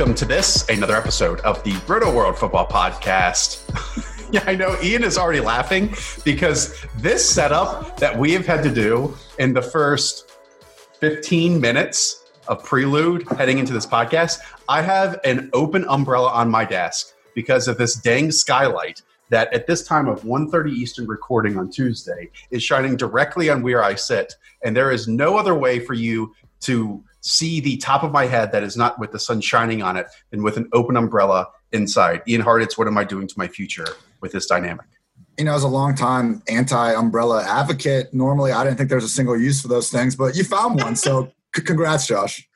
Welcome to this, another episode of the Rotoworld Football Podcast. yeah, I know Ian is already laughing because this setup that we have had to do in the first 15 minutes of prelude heading into this podcast, I have an open umbrella on my desk because of this dang skylight that at this time of 1.30 Eastern recording on Tuesday is shining directly on where I sit. And there is no other way for you to see the top of my head that is not with the sun shining on it than with an open umbrella inside. Ian Hartitz, what am I doing to my future with this dynamic? You know, as a long time anti umbrella advocate, normally I didn't think there's a single use for those things, but you found one. So c- congrats, Josh.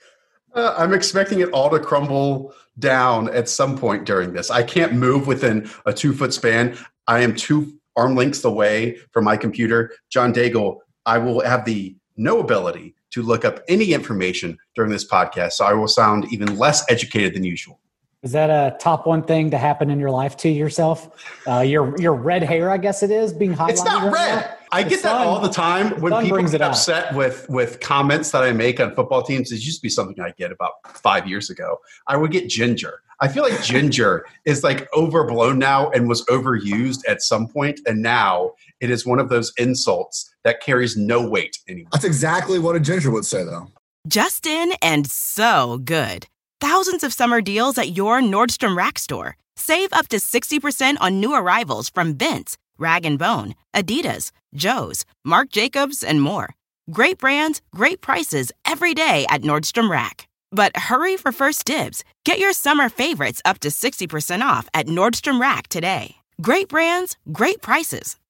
Uh, I'm expecting it all to crumble down at some point during this. I can't move within a two foot span. I am two arm lengths away from my computer. John Daigle, I will have the no ability to look up any information during this podcast, so I will sound even less educated than usual. Is that a top one thing to happen in your life to yourself? Uh, your your red hair, I guess it is, being highlighted. It's not red. now? I The get that all the time the when sun people get upset with with comments that I make on football teams. It used to be something I get about five years ago. I would get ginger. I feel like ginger is like overblown now and was overused at some point, and now it is one of those insults that carries no weight anymore. That's exactly what a ginger would say, though. Justin and so good. Thousands of summer deals at your Nordstrom Rack store. Save up to 60% on new arrivals from Vince, Rag & Bone, Adidas, Joe's, Marc Jacobs, and more. Great brands, great prices every day at Nordstrom Rack. But hurry for first dibs. Get your summer favorites up to 60% off at Nordstrom Rack today. Great brands, great prices.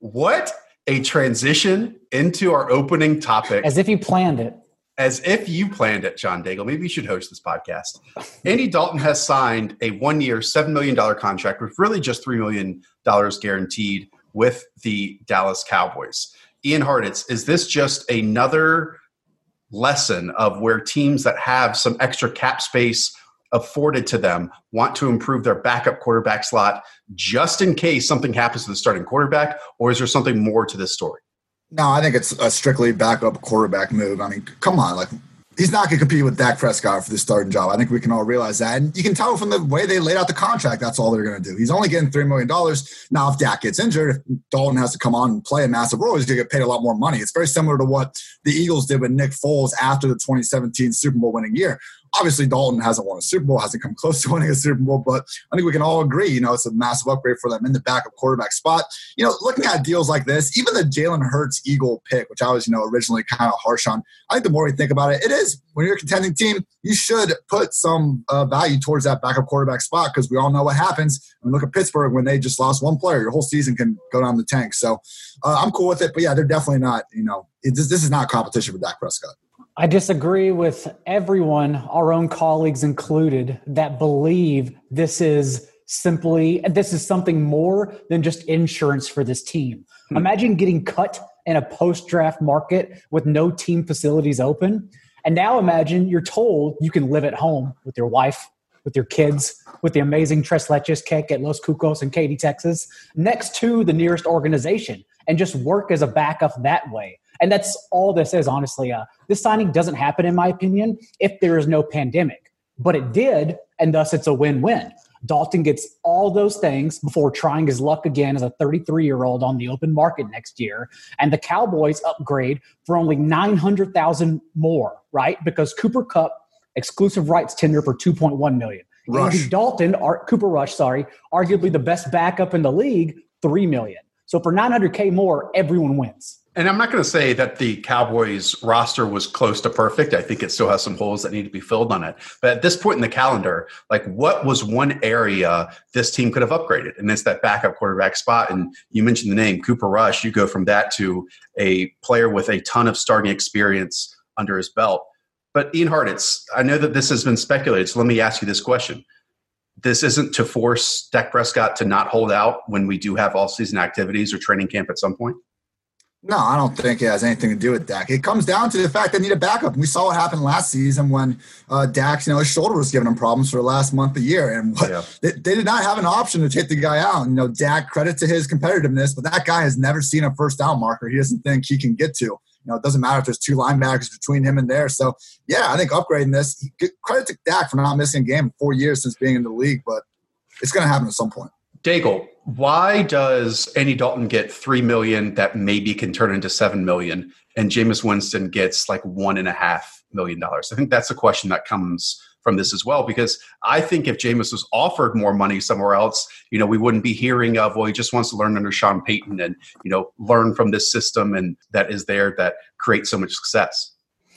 What a transition into our opening topic. As if you planned it. as if you planned it, John Daigle. Maybe you should host this podcast. Andy Dalton has signed a one year, $7 million contract with really just $3 million guaranteed with the Dallas Cowboys. Ian Hartitz, is this just another lesson of where teams that have some extra cap space afforded to them want to improve their backup quarterback slot just in case something happens to the starting quarterback? Or is there something more to this story? No, I think it's a strictly backup quarterback move. I mean, come on, like he's not going to compete with Dak Prescott for the starting job. I think we can all realize that. And you can tell from the way they laid out the contract, that's all they're going to do. He's only getting $3 million. Now, if Dak gets injured, if Dalton has to come on and play a massive role, he's going to get paid a lot more money. It's very similar to what the Eagles did with Nick Foles after the 2017 Super Bowl winning year. Obviously, Dalton hasn't won a Super Bowl, hasn't come close to winning a Super Bowl, but I think we can all agree, you know, it's a massive upgrade for them in the backup quarterback spot. You know, looking at deals like this, even the Jalen Hurts Eagle pick, which I was, you know, originally kind of harsh on, I think the more we think about it, it is when you're a contending team, you should put some uh, value towards that backup quarterback spot because we all know what happens. When look at Pittsburgh when they just lost one player, your whole season can go down the tank. So uh, I'm cool with it, but yeah, they're definitely not, you know, it, this, this is not competition for Dak Prescott. I disagree with everyone, our own colleagues included, that believe this is simply this is something more than just insurance for this team. Hmm. Imagine getting cut in a post-draft market with no team facilities open. And now imagine you're told you can live at home with your wife, with your kids, with the amazing Tres Leches cake at Los Cucos in Katy, Texas, next to the nearest organization and just work as a backup that way. And that's all this is, honestly. Uh, this signing doesn't happen, in my opinion, if there is no pandemic. But it did, and thus it's a win win. Dalton gets all those things before trying his luck again as a 33 year old on the open market next year. And the Cowboys upgrade for only 900,000 more, right? Because Cooper Kupp exclusive rights tender for 2.1 million. Rush. Andy Dalton, Cooper Rush, sorry, arguably the best backup in the league, 3 million. So for 900K more, everyone wins. And I'm not going to say that the Cowboys roster was close to perfect. I think it still has some holes that need to be filled on it. But at this point in the calendar, like what was one area this team could have upgraded? And it's that backup quarterback spot. And you mentioned the name Cooper Rush. You go from that to a player with a ton of starting experience under his belt. But Ian Hartitz, I know that this has been speculated. So let me ask you this question. This isn't to force Dak Prescott to not hold out when we do have all season activities or training camp at some point? No, I don't think it has anything to do with Dak. It comes down to the fact they need a backup. We saw what happened last season when uh, Dak, you know, his shoulder was giving him problems for the last month of the year, and what, yeah. they, they, did not have an option to take the guy out. You know, Dak, credit to his competitiveness, but that guy has never seen a first down marker. He doesn't think he can get to. You know, it doesn't matter if there's two linebackers between him and there. So, yeah, I think upgrading this. Credit to Dak for not missing a game in four years since being in the league, but it's going to happen at some point. Daigle, why does Andy Dalton get three million that maybe can turn into seven million, and Jameis Winston gets like one and a half million dollars? I think that's a question that comes from this as well, because I think if Jameis was offered more money somewhere else, you know, we wouldn't be hearing of, well, he just wants to learn under Sean Payton and, you know, learn from this system and that is there that creates so much success.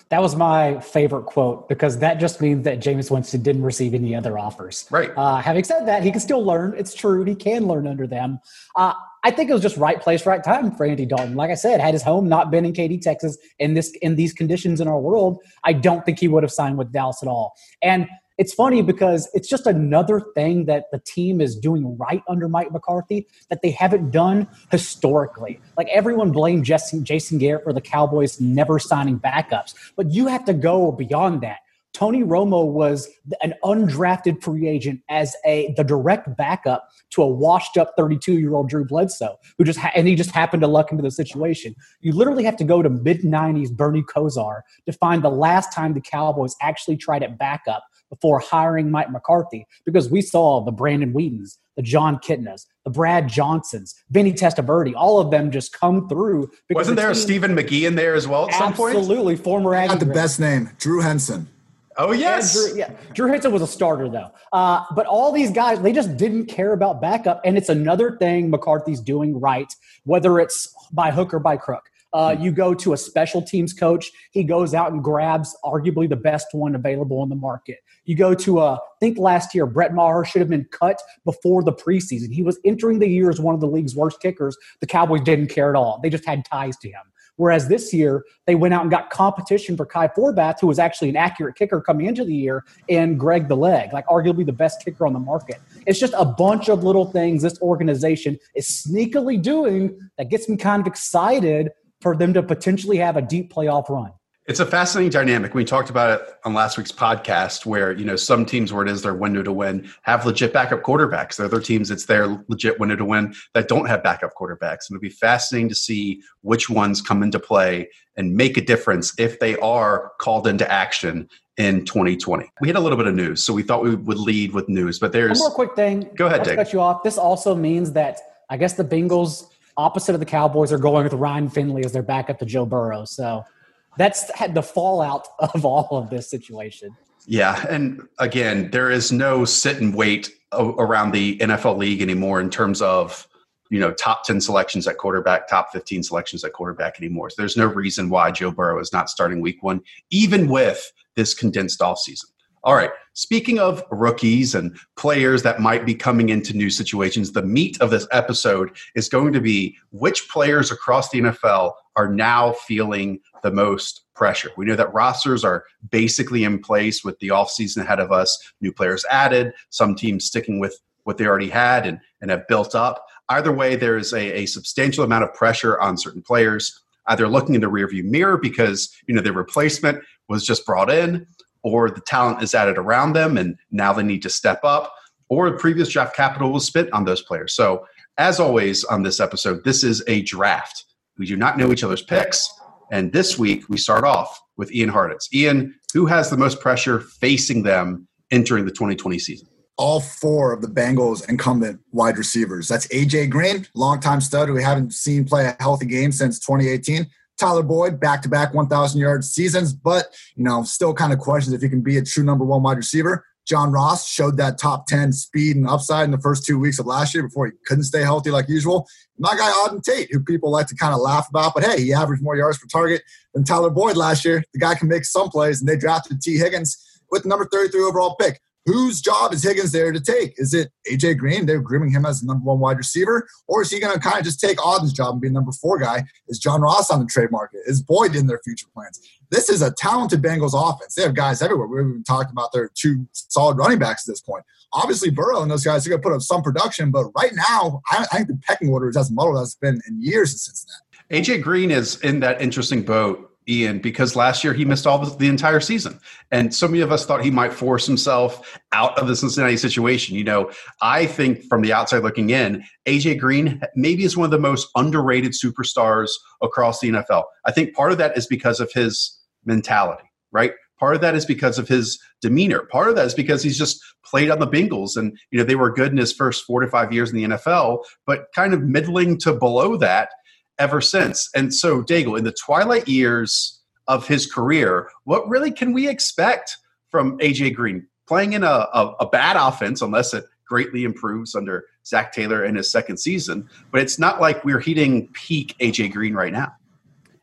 That was my favorite quote because that just means that Jameis Winston didn't receive any other offers. Right. Uh, having said that, he can still learn. It's true. He can learn under them. Uh, I think it was just right place, right time for Andy Dalton. Like I said, had his home not been in Katy, Texas, in this in these conditions in our world, I don't think he would have signed with Dallas at all. And it's funny because it's just another thing that the team is doing right under Mike McCarthy that they haven't done historically. Like everyone blamed Jason, Jason Garrett for the Cowboys never signing backups, but you have to go beyond that. Tony Romo was an undrafted free agent as a the direct backup to a washed up 32 year old Drew Bledsoe, who just ha- and he just happened to luck into the situation. You literally have to go to mid 90s Bernie Kosar to find the last time the Cowboys actually tried it backup before hiring Mike McCarthy because we saw the Brandon Weedens, the Jon Kitnas, the Brad Johnsons, Vinny Testaverde, all of them just come through. Wasn't there a Stephen McGee in there as well at some point? Absolutely, former Aggie. Got the best name, Drew Henson. Oh yes, yeah Drew, yeah. Drew Henson was a starter though. Uh, but all these guys, they just didn't care about backup, and it's another thing McCarthy's doing right, whether it's by hook or by crook. Uh, you go to a special teams coach, he goes out and grabs arguably the best one available in the market. You go to a, I think last year, Brett Maher should have been cut before the preseason. He was entering the year as one of the league's worst kickers. The Cowboys didn't care at all. They just had ties to him. Whereas this year, they went out and got competition for Kai Forbath, who was actually an accurate kicker coming into the year, and Greg the Leg, like arguably the best kicker on the market. It's just a bunch of little things this organization is sneakily doing that gets me kind of excited for them to potentially have a deep playoff run. It's a fascinating dynamic. We talked about it on last week's podcast where, you know, some teams where it is their window to win have legit backup quarterbacks. There are other teams it's their legit window to win that don't have backup quarterbacks. And it'll be fascinating to see which ones come into play and make a difference if they are called into action in 2020. We had a little bit of news, so we thought we would lead with news, but there's one more quick thing. Go ahead, Dave. cut you off. This also means that I guess the Bengals, opposite of the Cowboys, are going with Ryan Finley as their backup to Joe Burrow. So that's had the fallout of all of this situation. Yeah, and again, there is no sit and wait around the NFL league anymore in terms of you know top 10 selections at quarterback top 15 selections at quarterback anymore so there's no reason why joe burrow is not starting week one even with this condensed off season all right speaking of rookies and players that might be coming into new situations the meat of this episode is going to be which players across the nfl are now feeling the most pressure. We know that rosters are basically in place with the offseason ahead of us, new players added, some teams sticking with what they already had and, and have built up. Either way, there's a, a substantial amount of pressure on certain players, either looking in the rearview mirror because you know their replacement was just brought in, or the talent is added around them and now they need to step up, or the previous draft capital was spent on those players. So, as always on this episode, this is a draft. We do not know each other's picks. And this week, we start off with Ian Hartitz. Ian, who has the most pressure facing them entering the 2020 season? all four of the Bengals incumbent wide receivers. That's AJ Green, longtime stud who we haven't seen play a healthy game since 2018. Tyler Boyd, back to back 1,000 yard seasons, but you know, still kind of questions if he can be a true number one wide receiver. John Ross showed that top 10 speed and upside in the first two weeks of last year before he couldn't stay healthy like usual. My guy, Auden Tate, who people like to kind of laugh about, but hey, he averaged more yards per target than Tyler Boyd last year. The guy can make some plays, and they drafted Tee Higgins with the number 33 overall pick whose job is Higgins there to take? Is it AJ Green? They're grooming him as the number one wide receiver, or is he going to kind of just take Auden's job and be number four guy? Is John Ross on the trade market? Is Boyd in their future plans? This is a talented Bengals offense. They have guys everywhere. We've even talked about their two solid running backs at this point. Obviously, Burrow and those guys are going to put up some production, but right now, I, I think the pecking order is as muddled as it's been in years since then. AJ Green is in that interesting boat Ian, because last year he missed all the, the, entire season. And so many of us thought he might force himself out of the Cincinnati situation. You know, I think from the outside looking in, AJ Green maybe is one of the most underrated superstars across the NFL. I think part of that is because of his mentality, right? Part of that is because of his demeanor. Part of that is because he's just played on the Bengals and, you know, they were good in his first four to five years in the NFL, but kind of middling to below that ever since. And so, Daigle, in the twilight years of his career, what really can we expect from AJ Green? Playing in a, a, a bad offense, unless it greatly improves under Zac Taylor in his second season, but it's not like we're hitting peak AJ Green right now.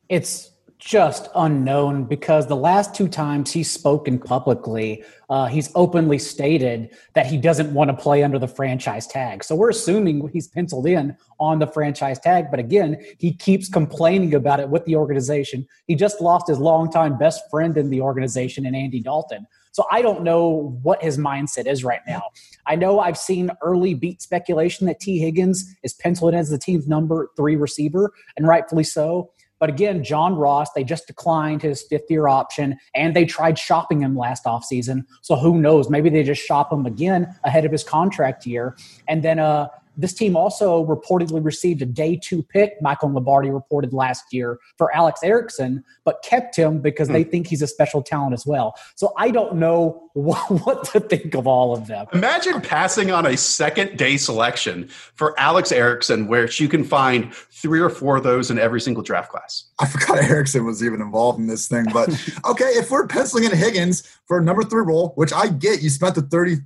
It's just unknown because the last two times he's spoken publicly, uh, he's openly stated that he doesn't want to play under the franchise tag. So we're assuming he's penciled in on the franchise tag. But again, he keeps complaining about it with the organization. He just lost his longtime best friend in the organization in Andy Dalton. So I don't know what his mindset is right now. I know I've seen early beat speculation that Tee Higgins is penciled in as the team's number three receiver, and rightfully so. But again, John Ross, they just declined his fifth year option and they tried shopping him last offseason. So who knows? Maybe they just shop him again ahead of his contract year. And then uh, this team also reportedly received a day two pick, Michael Lombardi reported last year, for Alex Erickson, but kept him because hmm. they think he's a special talent as well. So I don't know what, what, to think of all of them. Imagine passing on a second day selection for Alex Erickson, where you can find three or four of those in every single draft class. I forgot Erickson was even involved in this thing. But okay, if we're penciling in Higgins for a number three role, which I get, you spent the 30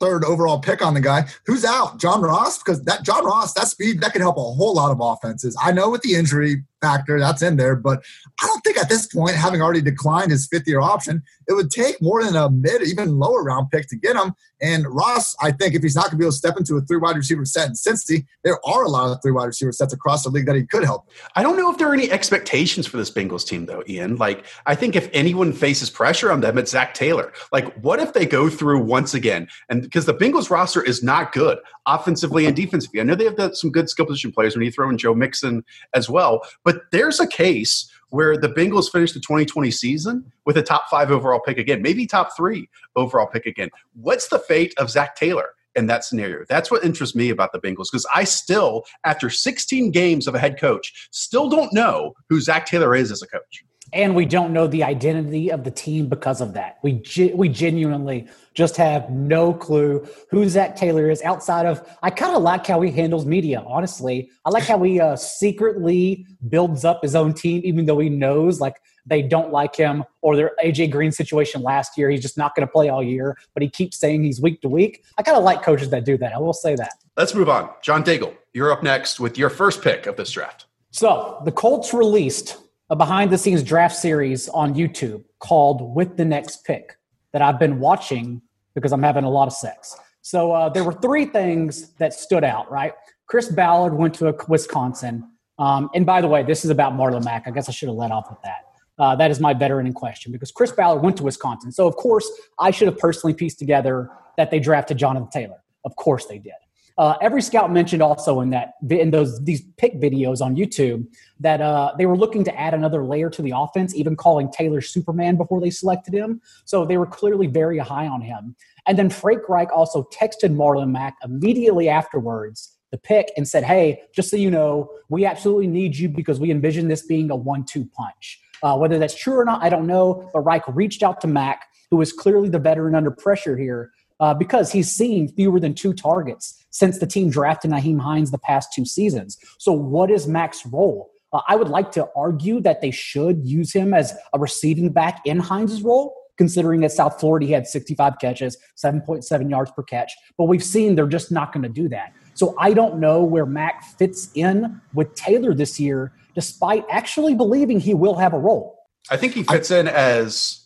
third overall pick on the guy. Who's out? John Ross? Because that John Ross, that speed, that could help a whole lot of offenses. I know with the injury factor that's in there, but I don't think at this point, having already declined his fifth year option, it would take more than a mid, even lower round pick to get him. And Ross, I think if he's not going to be able to step into a three wide receiver set in Cincy, there are a lot of three wide receiver sets across the league that he could help. I don't know if there are any expectations for this Bengals team, though, Ian. Like, I think if anyone faces pressure on them, it's Zac Taylor. Like, what if they go through once again? And because the Bengals roster is not good offensively and defensively. I know they have some good skill position players when you throw in Joe Mixon as well, but there's a case where the Bengals finished the 2020 season with a top five overall pick again, maybe top three overall pick again. What's the fate of Zac Taylor? in that scenario. That's what interests me about the Bengals because I still, after 16 games of a head coach, still don't know who Zac Taylor is as a coach. And we don't know the identity of the team because of that. We we genuinely just have no clue who Zac Taylor is outside of. I kind of like how he handles media. Honestly, I like how he uh, secretly builds up his own team, even though he knows like they don't like him or their AJ Green situation last year. He's just not going to play all year, but he keeps saying he's week to week. I kind of like coaches that do that. I will say that. Let's move on. John Daigle, you're up next with your first pick of this draft. So the Colts released a behind the scenes draft series on YouTube called With the Next Pick that I've been watching because I'm having a lot of sex. So uh, there were three things that stood out, right? Chris Ballard went to Wisconsin. Um, and by the way, this is about Marlon Mack. I guess I should have led off with that. Uh, that is my veteran in question because Chris Ballard went to Wisconsin. So, of course, I should have personally pieced together that they drafted Jonathan Taylor. Of course, they did. Uh, every scout mentioned also in that in those these pick videos on YouTube that uh, they were looking to add another layer to the offense, even calling Taylor Superman before they selected him. So they were clearly very high on him. And then Frank Reich also texted Marlon Mack immediately afterwards the pick and said, "Hey, just so you know, we absolutely need you because we envision this being a one-two punch." Uh, whether that's true or not, I don't know. But Reich reached out to Mack, who is clearly the veteran under pressure here, uh, because he's seen fewer than two targets since the team drafted Nyheim Hines the past two seasons. So, what is Mack's role? Uh, I would like to argue that they should use him as a receiving back in Hines' role, considering at South Florida he had 65 catches, 7.7 yards per catch. But we've seen they're just not going to do that. So I don't know where Mack fits in with Taylor this year despite actually believing he will have a role. I think he fits I, in as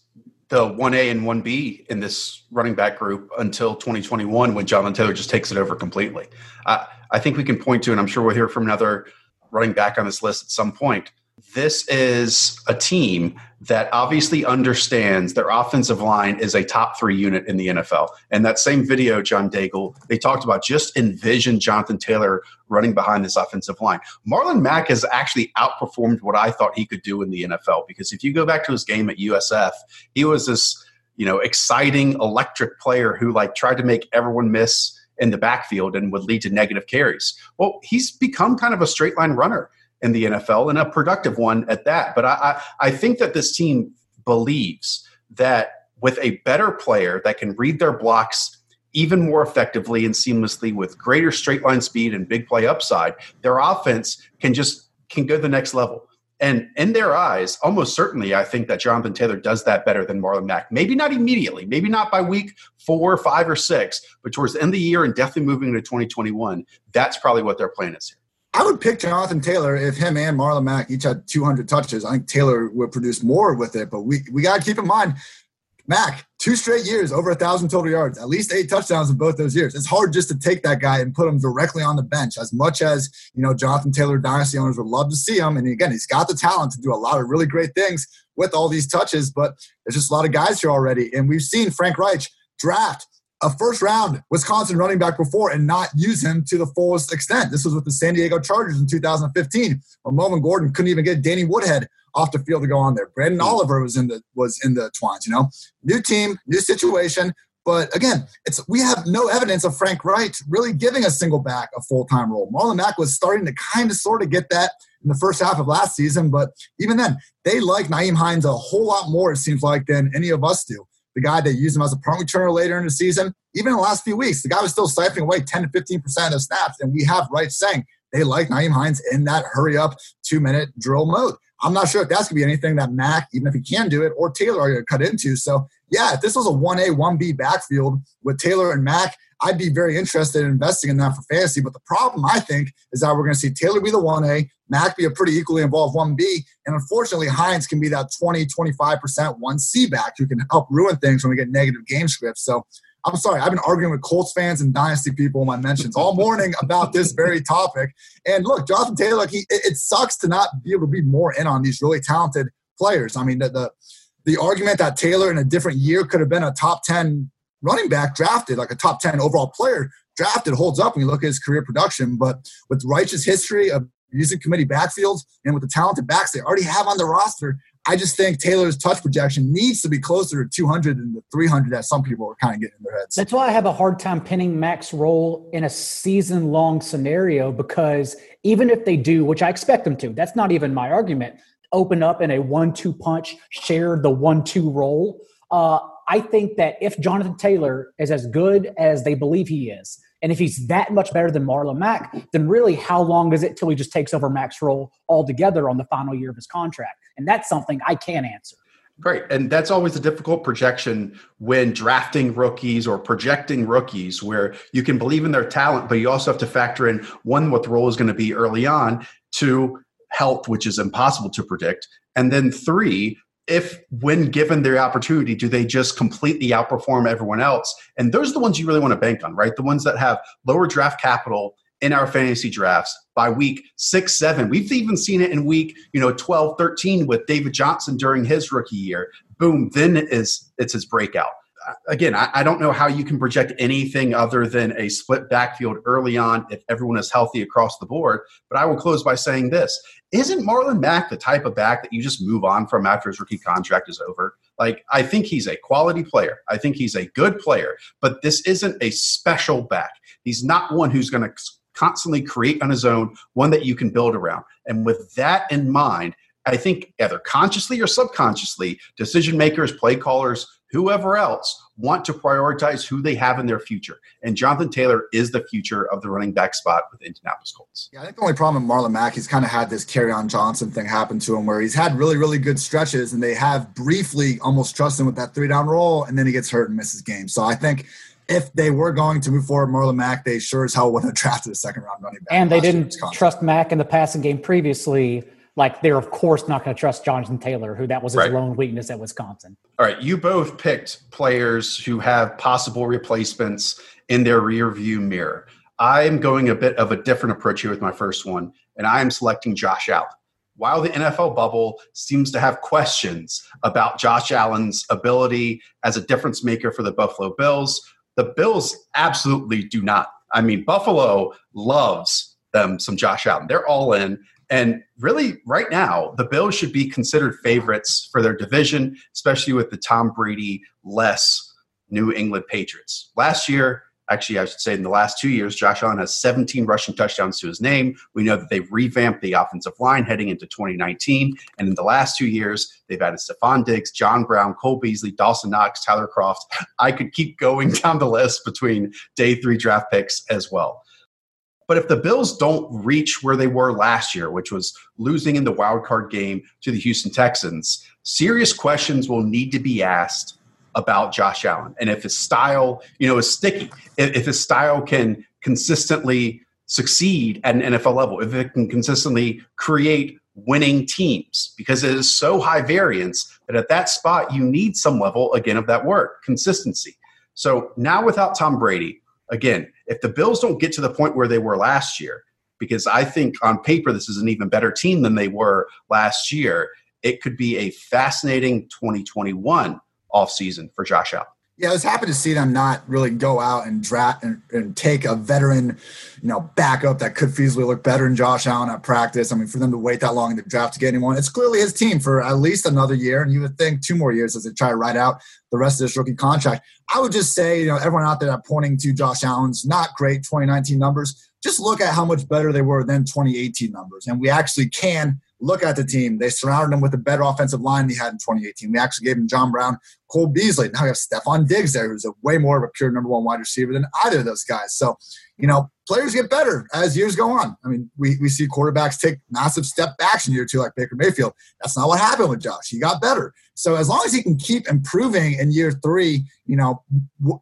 the 1A and 1B in this running back group until 2021 when Jonathan Taylor just takes it over completely. Uh, I think we can point to, and I'm sure we'll hear from another running back on this list at some point, this is a team that obviously understands their offensive line is a top three unit in the NFL. And that same video, John Daigle, they talked about just envision Jonathan Taylor running behind this offensive line. Marlon Mack has actually outperformed what I thought he could do in the NFL because if you go back to his game at USF, he was this, you know, exciting, electric player who like tried to make everyone miss in the backfield and would lead to negative carries. Well, he's become kind of a straight line runner in the NFL and a productive one at that. But I, I, I think that this team believes that with a better player that can read their blocks even more effectively and seamlessly with greater straight line speed and big play upside, their offense can just can go to the next level. And in their eyes, almost certainly, I think that Jonathan Taylor does that better than Marlon Mack. Maybe not immediately, maybe not by week four, five, or six, but towards the end of the year and definitely moving into 2021, that's probably what their plan is here. I would pick Jonathan Taylor if him and Marlon Mack each had 200 touches. I think Taylor would produce more with it, but we, we got to keep in mind Mack, two straight years, over a thousand total yards, at least eight touchdowns in both those years. It's hard just to take that guy and put him directly on the bench. As much as you know, Jonathan Taylor dynasty owners would love to see him, and again, he's got the talent to do a lot of really great things with all these touches. But there's just a lot of guys here already, and we've seen Frank Reich draft a first round Wisconsin running back before and not use him to the fullest extent. This was with the San Diego Chargers in 2015 when Melvin Gordon couldn't even get Danny Woodhead off the field to go on there. Branden hmm. Oliver was in the was in the twines, you know. New team, new situation. But again, it's we have no evidence of Frank Reich really giving a single back a full time role. Marlon Mack was starting to kind of sort of get that in the first half of last season, but even then, they like Nyheim Hines a whole lot more, it seems like, than any of us do the guy that used him as a punt returner later in the season. Even in the last few weeks, the guy was still siphoning away 10 to 15% of snaps. And we have Reich saying they like Nyheim Hines in that hurry up two minute drill mode. I'm not sure if that's going to be anything that Mack, even if he can do it, or Taylor are going to cut into. So, yeah, if this was a 1A, 1B backfield with Taylor and Mack, I'd be very interested in investing in that for fantasy. But the problem, I think, is that we're going to see Taylor be the 1A, Mack be a pretty equally involved 1B, and unfortunately, Hines can be that 20, 25% 1C back who can help ruin things when we get negative game scripts. So I'm sorry, I've been arguing with Colts fans and Dynasty people in my mentions all morning about this very topic. And look, Jonathan Taylor, he, it, it, sucks to not be able to be more in on these really talented players. I mean, the, the the argument that Taylor in a different year could have been a top 10 running back drafted, like a top 10 overall player drafted, holds up when you look at his career production. But with Reich's history of using committee backfields and with the talented backs they already have on the roster, I just think Taylor's touch projection needs to be closer to 200 than the 300 that some people are kind of getting in their heads. That's why I have a hard time pinning Mack's role in a season long scenario because even if they do, which I expect them to, that's not even my argument, open up in a one two punch, share the one two role. Uh, I think that if Jonathan Taylor is as good as they believe he is, and if he's that much better than Marlon Mack, then really how long is it till he just takes over Mack's role altogether on the final year of his contract? And that's something I can't answer. Great. And that's always a difficult projection when drafting rookies or projecting rookies, where you can believe in their talent, but you also have to factor in one, what the role is going to be early on, two, health, which is impossible to predict, and then three, if when given their opportunity do they just completely outperform everyone else? And those are the ones you really want to bank on right? The ones that have lower draft capital in our fantasy drafts by week six seven. We've even seen it in week you know 12 13 with david johnson during his rookie year. Boom then is it's his breakout again, I, I, don't know how you can project anything other than a split backfield early on if everyone is healthy across the board. But I will close by saying this isn't Marlon Mack the type of back that you just move on from after his rookie contract is over? Like, I think he's a quality player. I think he's a good player, but this isn't a special back. He's not one who's going to constantly create on his own, one that you can build around. And with that in mind, I think either consciously or subconsciously, decision makers, play callers, whoever else want to prioritize who they have in their future. And Jonathan Taylor is the future of the running back spot with Indianapolis Colts. Yeah, I think the only problem with Marlon Mack, he's kind of had this Kerryon Johnson thing happen to him where he's had really, really good stretches and they have briefly almost trust him with that three down role and then he gets hurt and misses games. So I think if they were going to move forward Marlon Mack, they sure as hell would have drafted a second round running back. And they didn't trust Mack in the passing game previously like they're of course not going to trust Jonathan Taylor, who that was his right. lone weakness at Wisconsin. All right, you both picked players who have possible replacements in their rear view mirror. I'm going a bit of a different approach here with my first one, and I am selecting Josh Allen. While the NFL bubble seems to have questions about Josh Allen's ability as a difference maker for the Buffalo Bills, the Bills absolutely do not. I mean, Buffalo loves them some Josh Allen. They're all in. And really, right now, the Bills should be considered favorites for their division, especially with the Tom Brady less New England Patriots. Last year, actually, I should say in the last two years, Josh Allen has 17 rushing touchdowns to his name. We know that they've revamped the offensive line heading into 2019. And in the last two years, they've added Stefon Diggs, John Brown, Cole Beasley, Dawson Knox, Tyler Kroft. I could keep going down the list between day three draft picks as well. But if the Bills don't reach where they were last year, which was losing in the wild card game to the Houston Texans, serious questions will need to be asked about Josh Allen and if his style, you know, is sticky. If his style can consistently succeed at an NFL level, if it can consistently create winning teams, because it is so high variance that at that spot you need some level again of that work, consistency. So now without Tom Brady, again, if the Bills don't get to the point where they were last year, because I think on paper this is an even better team than they were last year, it could be a fascinating 2021 offseason for Josh Allen. Yeah, I was happy to see them not really go out and draft and, and, take a veteran, you know, backup that could feasibly look better than Josh Allen at practice. I mean, for them to wait that long in the draft to get anyone, it's clearly his team for at least another year, and you would think two more years as they try to ride out the rest of this rookie contract. I would just say, you know, everyone out there pointing to Josh Allen's not great 2019 numbers, just look at how much better they were than 2018 numbers, and we actually can look at the team. They surrounded him with a better offensive line than he had in 2018. We actually gave him John Brown, Cole Beasley. Now we have Stefon Diggs there, who's a way more of a pure number one wide receiver than either of those guys. So, you know, players get better as years go on. I mean, we, we see quarterbacks take massive step backs in year two, like Baker Mayfield. That's not what happened with Josh. He got better. So as long as he can keep improving in year three, you know,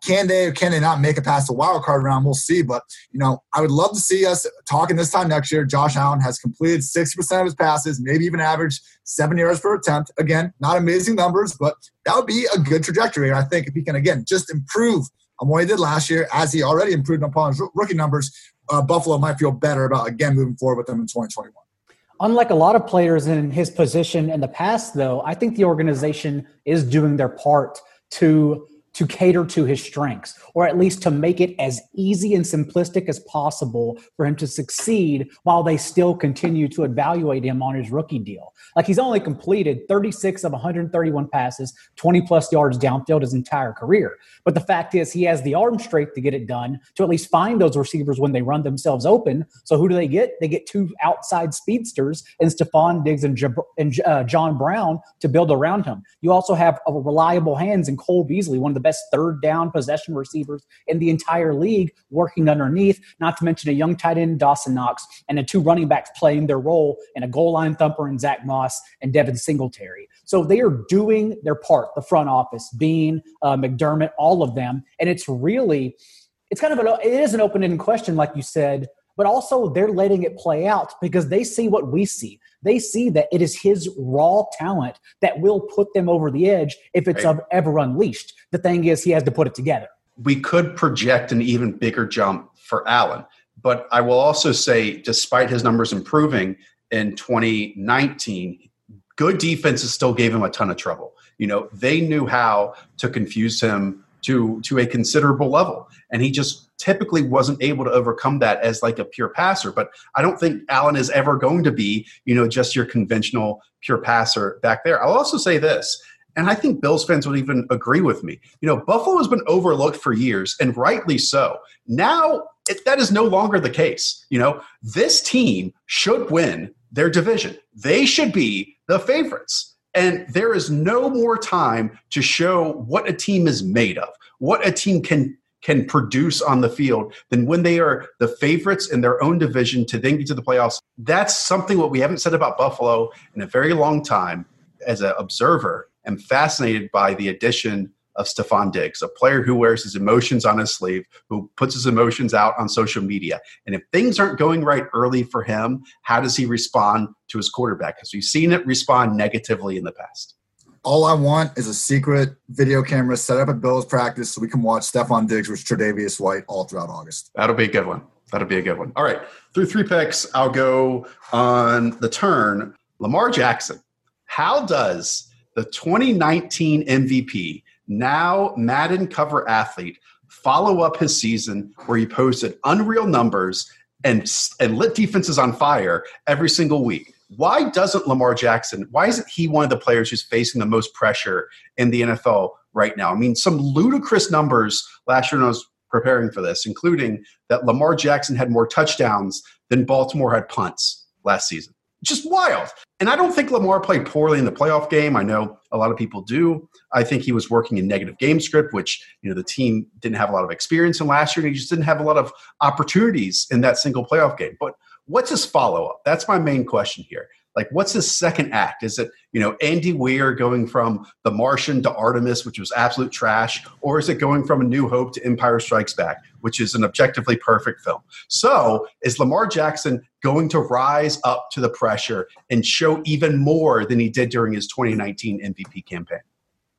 can they or can they not make it past the wild card round? We'll see. But you know, I would love to see us talking this time next year. Josh Allen has completed sixty percent of his passes, maybe even averaged seven yards per attempt. Again, not amazing numbers, but that would be a good trajectory. I think if he can again just improve on what he did last year, as he already improved upon his rookie numbers, uh, Buffalo might feel better about again moving forward with them in 2021. Unlike a lot of players in his position in the past, though, I think the organization is doing their part to to cater to his strengths, or at least to make it as easy and simplistic as possible for him to succeed while they still continue to evaluate him on his rookie deal. Like he's only completed 36 of 131 passes, 20 plus yards downfield his entire career. But the fact is, he has the arm strength to get it done, to at least find those receivers when they run themselves open. So who do they get? They get two outside speedsters in Stefon Diggs and, Jab- and uh, John Brown to build around him. You also have reliable hands in Cole Beasley, one of the best third down possession receivers in the entire league, working underneath, not to mention a young tight end, Dawson Knox, and the two running backs playing their role in a goal line thumper in Zach Moss and Devin Singletary. So they are doing their part, the front office, Beane, uh, McDermott, all of them. And it's really, it's kind of an, it is an open-ended question, like you said, but also they're letting it play out because they see what we see. They see that it is his raw talent that will put them over the edge if it's right. ever unleashed. The thing is, he has to put it together. We could project an even bigger jump for Allen. But I will also say, despite his numbers improving in 2019, good defenses still gave him a ton of trouble. You know, they knew how to confuse him to to a considerable level, and he just typically wasn't able to overcome that as like a pure passer. But I don't think Allen is ever going to be, you know, just your conventional pure passer back there. I'll also say this. And I think Bills fans would even agree with me. You know, Buffalo has been overlooked for years, and rightly so. Now, it, that is no longer the case. You know, this team should win their division. They should be the favorites. And there is no more time to show what a team is made of, what a team can can produce on the field than when they are the favorites in their own division to then get to the playoffs. That's something what we haven't said about Buffalo in a very long time. As an observer, I'm fascinated by the addition of Stefon Diggs, a player who wears his emotions on his sleeve, who puts his emotions out on social media. And if things aren't going right early for him, how does he respond to his quarterback? Because we've seen it respond negatively in the past. All I want is a secret video camera set up at Bill's practice so we can watch Stefon Diggs with Tre'Davious White all throughout August. That'll be a good one. That'll be a good one. All right. Through three picks, I'll go on the turn. Lamar Jackson. How does the 2019 MVP now Madden cover athlete, follow up his season where he posted unreal numbers and, and lit defenses on fire every single week. Why doesn't Lamar Jackson, why isn't he one of the players who's facing the most pressure in the NFL right now? I mean, some ludicrous numbers last year when I was preparing for this, including that Lamar Jackson had more touchdowns than Baltimore had punts last season just wild. And I don't think Lamar played poorly in the playoff game. I know a lot of people do. I think he was working in negative game script, which you know the team didn't have a lot of experience in last year, and he just didn't have a lot of opportunities in that single playoff game. But what's his follow up? That's my main question here. Like, what's his second act? Is it, you know, Andy Weir going from The Martian to Artemis, which was absolute trash? Or is it going from A New Hope to Empire Strikes Back, which is an objectively perfect film? So, is Lamar Jackson going to rise up to the pressure and show even more than he did during his 2019 MVP campaign?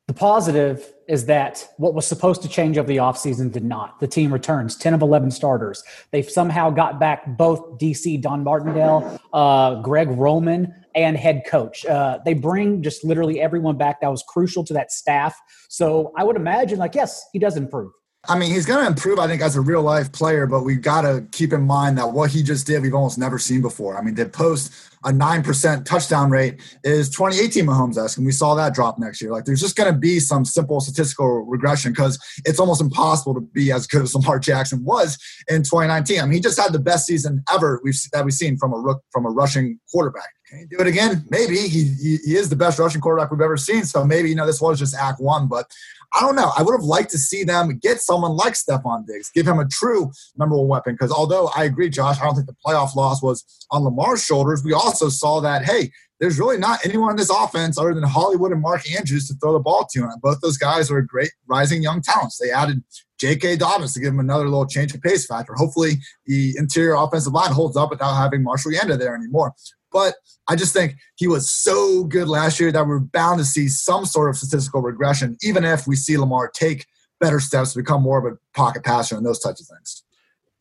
The positive is that what was supposed to change over the offseason did not. The team returns 10 of 11 starters. They've somehow got back both DC Don Martindale, uh, Greg Roman, and head coach. Uh, they bring just literally everyone back that was crucial to that staff. So I would imagine, like, yes, he does improve. I mean, he's going to improve, I think, as a real life player, but we've got to keep in mind that what he just did, we've almost never seen before. I mean, to post a 9% touchdown rate is 2018 Mahomes esque, and we saw that drop next year. Like, there's just going to be some simple statistical regression because it's almost impossible to be as good as Lamar Jackson was in 2019. I mean, he just had the best season ever we've, that we've seen from a, rook, from a rushing quarterback. Can he do it again? Maybe. He, he, he is the best rushing quarterback we've ever seen. So maybe, you know, this was just act one. But I don't know. I would have liked to see them get someone like Stefon Diggs, give him a true number one weapon. Because although I agree, Josh, I don't think the playoff loss was on Lamar's shoulders. We also saw that, hey, there's really not anyone in this offense other than Hollywood and Mark Andrews to throw the ball to. And both those guys are great rising young talents. They added J.K. Dobbins to give him another little change of pace factor. Hopefully, the interior offensive line holds up without having Marshall Yanda there anymore. But I just think he was so good last year that we're bound to see some sort of statistical regression, even if we see Lamar take better steps to become more of a pocket passer and those types of things.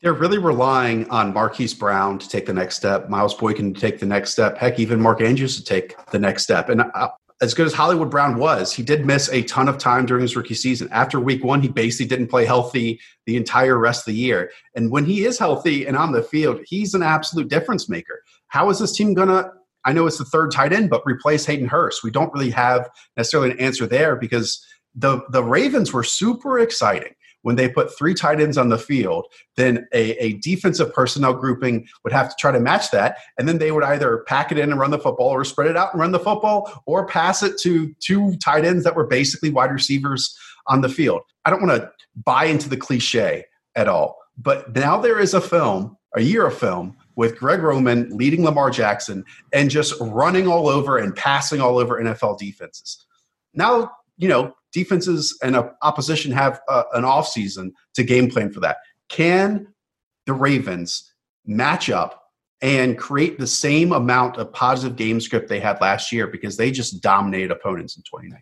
They're really relying on Marquise Brown to take the next step, Miles Boykin to take the next step, heck, even Mark Andrews to take the next step. And I, as good as Hollywood Brown was, he did miss a ton of time during his rookie season. After week one, he basically didn't play healthy the entire rest of the year. And when he is healthy and on the field, he's an absolute difference maker. How is this team going to? I know it's the third tight end, but replace Hayden Hurst. We don't really have necessarily an answer there because the the Ravens were super exciting when they put three tight ends on the field, then a, a, defensive personnel grouping would have to try to match that. And then they would either pack it in and run the football or spread it out and run the football or pass it to two tight ends that were basically wide receivers on the field. I don't want to buy into the cliche at all. But now there is a film, a year of film, with Greg Roman leading Lamar Jackson and just running all over and passing all over NFL defenses. Now, you know, defenses and opposition have uh, an offseason to game plan for that. Can the Ravens match up and create the same amount of positive game script they had last year because they just dominated opponents in 2019?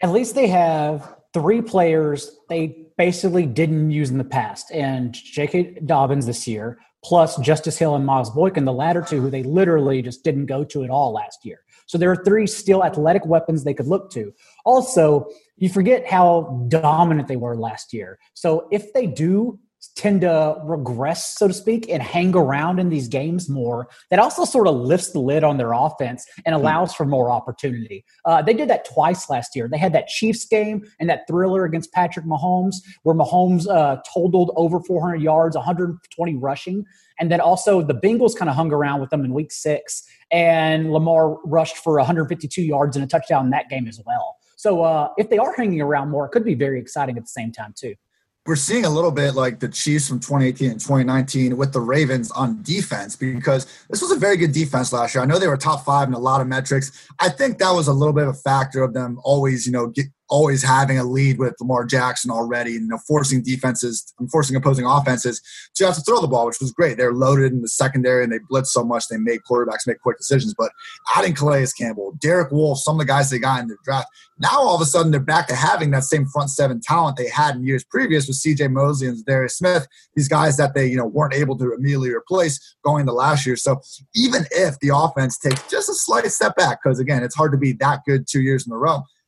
At least they have three players they basically didn't use in the past, and J.K. Dobbins this year, plus Justice Hill and Miles Boykin, the latter two who they literally just didn't go to at all last year. So there are three still athletic weapons they could look to. Also, you forget how dominant they were last year. So if they do tend to regress, so to speak, and hang around in these games more, that also sort of lifts the lid on their offense and hmm. allows for more opportunity. Uh, they did that twice last year. They had that Chiefs game and that thriller against Patrick Mahomes, where Mahomes uh, totaled over 400 yards, 120 rushing. And then also the Bengals kind of hung around with them in week six, and Lamar rushed for 152 yards and a touchdown in that game as well. So uh, if they are hanging around more, it could be very exciting at the same time too. We're seeing a little bit like the Chiefs from 2018 and 2019 with the Ravens on defense because this was a very good defense last year. I know they were top five in a lot of metrics. I think that was a little bit of a factor of them always, you know, get, always having a lead with Lamar Jackson already, and you know, forcing defenses, forcing opposing offenses to have to throw the ball, which was great. They're loaded in the secondary and they blitz so much they make quarterbacks make quick decisions. But adding Calais Campbell, Derek Wolfe, some of the guys they got in the draft, now all of a sudden they're back to having that same front seven talent they had in years previous with C.J. Mosley and Darius Smith, these guys that they you know weren't able to immediately replace going to last year. So even if the offense takes just a slight step back, because again it's hard to be that good two years in a row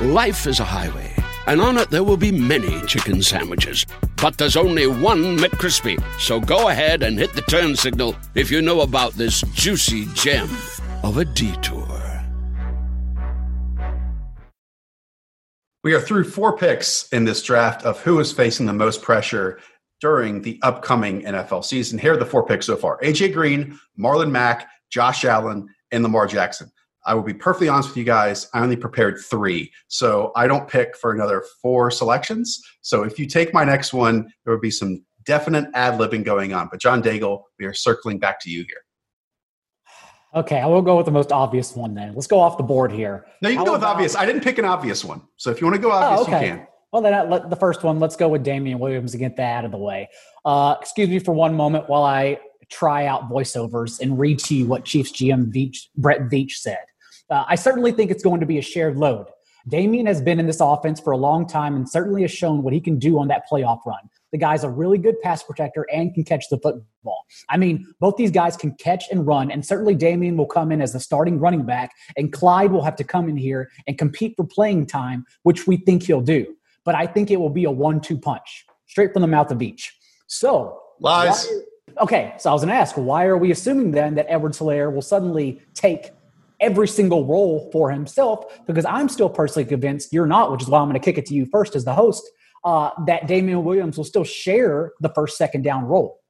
Life is a highway, and on it there will be many chicken sandwiches. But there's only one McCrispy. So go ahead and hit the turn signal if you know about this juicy gem of a detour. We are through four picks in this draft of who is facing the most pressure during the upcoming NFL season. Here are the four picks so far AJ Green, Marlon Mack, Josh Allen, and Lamar Jackson. I will be perfectly honest with you guys. I only prepared three. So I don't pick for another four selections. So if you take my next one, there will be some definite ad libbing going on. But John Daigle, we are circling back to you here. Okay, I will go with the most obvious one then. Let's go off the board here. No, you can How go with about... obvious. I didn't pick an obvious one. So if you want to go obvious, oh, okay. you can. Well, then let the first one. Let's go with Damien Williams to get that out of the way. Uh, excuse me for one moment while I try out voiceovers and read to you what Chiefs GM Veach, Brett Veach said. Uh, I certainly think it's going to be a shared load. Damien has been in this offense for a long time and certainly has shown what he can do on that playoff run. The guy's a really good pass protector and can catch the football. I mean, both these guys can catch and run, and certainly Damien will come in as the starting running back, and Clyde will have to come in here and compete for playing time, which we think he'll do. But I think it will be a one two punch straight from the mouth of Veach. So, lies. Why, okay, so I was going to ask, why are we assuming then that Edwards Helaire will suddenly take every single role for himself because I'm still personally convinced you're not, which is why I'm going to kick it to you first as the host, uh, that Damien Williams will still share the first, second down role.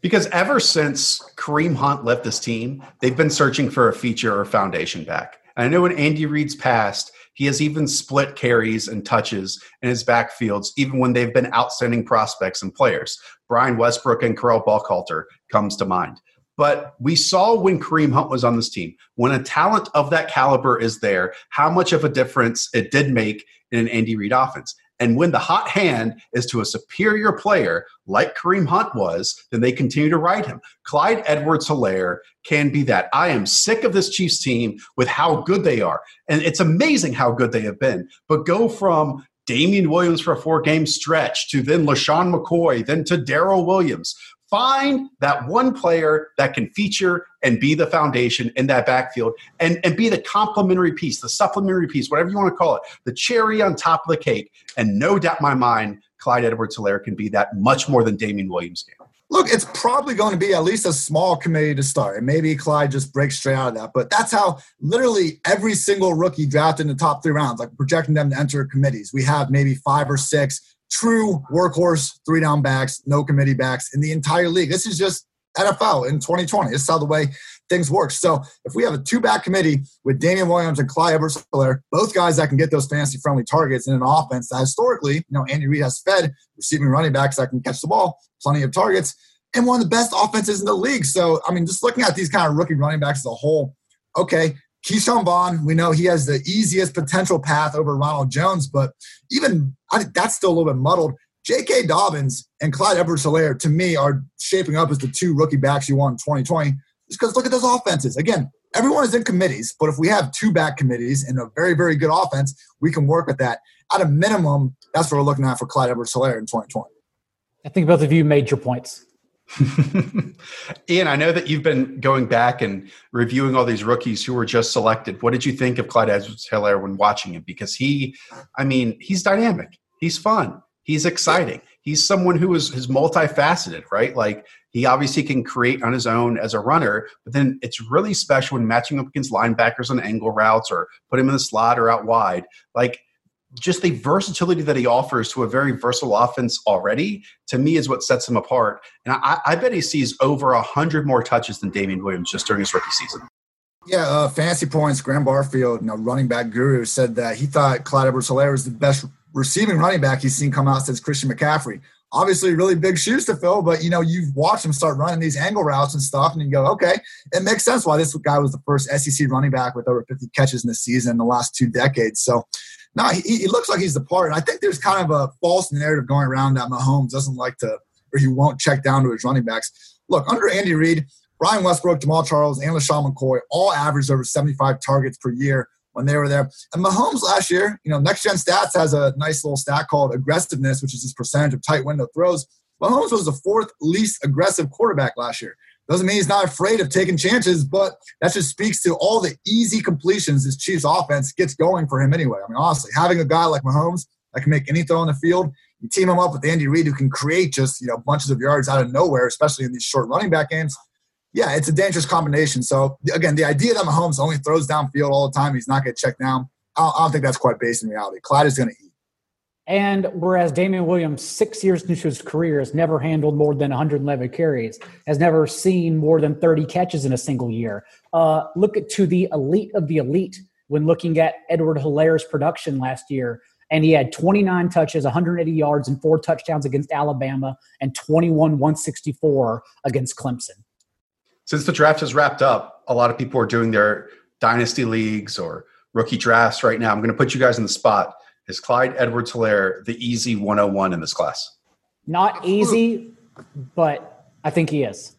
Because ever since Kareem Hunt left this team, they've been searching for a feature or foundation back. And I know in Andy Reid's past, he has even split carries and touches in his backfields, even when they've been outstanding prospects and players. Brian Westbrook and Correll Buckhalter comes to mind. But we saw when Kareem Hunt was on this team, when a talent of that caliber is there, how much of a difference it did make in an Andy Reid offense. And when the hot hand is to a superior player like Kareem Hunt was, then they continue to ride him. Clyde Edwards Helaire can be that. I am sick of this Chiefs team with how good they are. And it's amazing how good they have been. But go from Damien Williams for a four game stretch to then LeSean McCoy, then to Darrel Williams. Find that one player that can feature and be the foundation in that backfield and, and be the complementary piece, the supplementary piece, whatever you want to call it, the cherry on top of the cake. And no doubt in my mind, Clyde Edwards Helaire can be that much more than Damien Williams can. Look, it's probably going to be at least a small committee to start. And maybe Clyde just breaks straight out of that. But that's how literally every single rookie drafted in the top three rounds, like projecting them to enter committees. We have maybe five or six true workhorse three down backs, no committee backs in the entire league. This is just NFL in 2020. This is how the way things work. So if we have a two back committee with Damien Williams and Clyde Edwards both guys that can get those fantasy friendly targets in an offense that historically, you know, Andy Reid has fed receiving running backs that can catch the ball, plenty of targets, and one of the best offenses in the league. So, I mean, just looking at these kind of rookie running backs as a whole, okay, Ke'Shawn Vaughn, we know he has the easiest potential path over Ronald Jones, but even I, that's still a little bit muddled. J.K. Dobbins and Clyde Edwards Helaire, to me, are shaping up as the two rookie backs you want in 2020. Just because look at those offenses. Again, everyone is in committees, but if we have two back committees and a very, very good offense, we can work with that. At a minimum, that's what we're looking at for Clyde Edwards Helaire in 2020. I think both of you made your points. Ian, I know that you've been going back and reviewing all these rookies who were just selected. What did you think of Clyde Edwards Helaire when watching him? Because he, I mean, he's dynamic. He's fun. He's exciting. He's someone who is, is multifaceted, right? Like he obviously can create on his own as a runner, but then it's really special when matching up against linebackers on angle routes or put him in the slot or out wide. Like just the versatility that he offers to a very versatile offense already, to me, is what sets him apart. And I, I bet he sees over a hundred more touches than Damien Williams just during his rookie season. Yeah, uh, fancy points. Graham Barfield, you know, running back guru, said that he thought Clyde Edwards-Helaire was the best receiving running back he's seen come out since Christian McCaffrey. Obviously, really big shoes to fill, but you know, you've watched him start running these angle routes and stuff, and you go, okay, it makes sense why this guy was the first SEC running back with over 50 catches in the season in the last two decades. So, no, he, he looks like he's the part. And I think there's kind of a false narrative going around that Mahomes doesn't like to, or he won't check down to his running backs. Look, under Andy Reid, Brian Westbrook, Jamaal Charles, and LeSean McCoy all averaged over 75 targets per year when they were there. And Mahomes last year, you know, Next Gen Stats has a nice little stat called aggressiveness, which is his percentage of tight window throws. Mahomes was the fourth least aggressive quarterback last year. Doesn't mean he's not afraid of taking chances, but that just speaks to all the easy completions this Chiefs offense gets going for him anyway. I mean, honestly, having a guy like Mahomes that can make any throw on the field, you team him up with Andy Reid who can create just, you know, bunches of yards out of nowhere, especially in these short running back games. Yeah, it's a dangerous combination. So again, the idea that Mahomes only throws downfield all the time, he's not going to check down. I don't, think that's quite based in reality. Clyde is going to eat. And whereas Damien Williams, six years into his career, has never handled more than 111 carries, has never seen more than 30 catches in a single year. Uh, look at to the elite of the elite when looking at Edward Helaire's production last year. And he had 29 touches, 180 yards, and four touchdowns against Alabama, and 21 164 against Clemson. Since the draft has wrapped up, a lot of people are doing their dynasty leagues or rookie drafts right now. I'm going to put you guys in the spot is Clyde Edwards Helaire the easy 101 in this class? Not easy, but I think he is.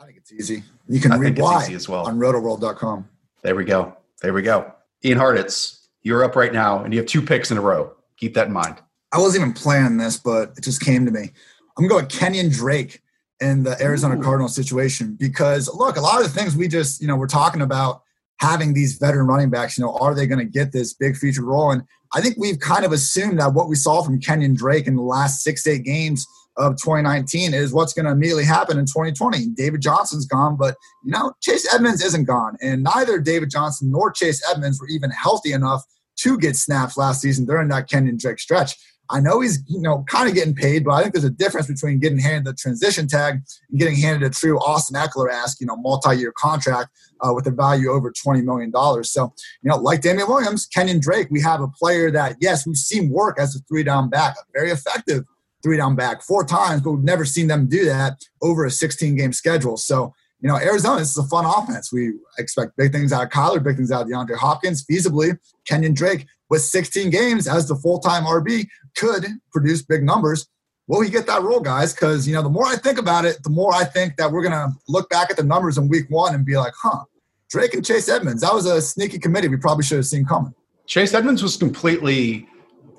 I think it's easy. You can I read why as well. on rotoworld.com. There we go. There we go. Ian Hartitz, you're up right now, and you have two picks in a row. Keep that in mind. I wasn't even planning this, but it just came to me. I'm going Kenyan Drake in the Arizona Ooh. Cardinals situation because look, a lot of the things we just, you know, we're talking about having these veteran running backs, you know, are they going to get this big featured role? And I think we've kind of assumed that what we saw from Kenyan Drake in the last six, eight games of 2019 is what's going to immediately happen in 2020. David Johnson's gone, but you know Chase Edmonds isn't gone, and neither David Johnson nor Chase Edmonds were even healthy enough to get snaps last season during that Kenyan Drake stretch. I know he's you know kind of getting paid, but I think there's a difference between getting handed the transition tag and getting handed a true Austin Ekeler-esque you know multi-year contract uh, with a value over twenty million dollars. So you know, like Damien Williams, Kenyan Drake, we have a player that yes, we've seen work as a three-down back, a very effective three-down back four times, but we've never seen them do that over a 16-game schedule. So you know, Arizona, this is a fun offense. We expect big things out of Kyler, big things out of DeAndre Hopkins. Feasibly, Kenyan Drake with 16 games as the full-time RB could produce big numbers. Will he get that role, guys? Because you know, the more I think about it, the more I think that we're gonna look back at the numbers in week one and be like, huh, Drake and Chase Edmonds, that was a sneaky committee we probably should have seen coming. Chase Edmonds was completely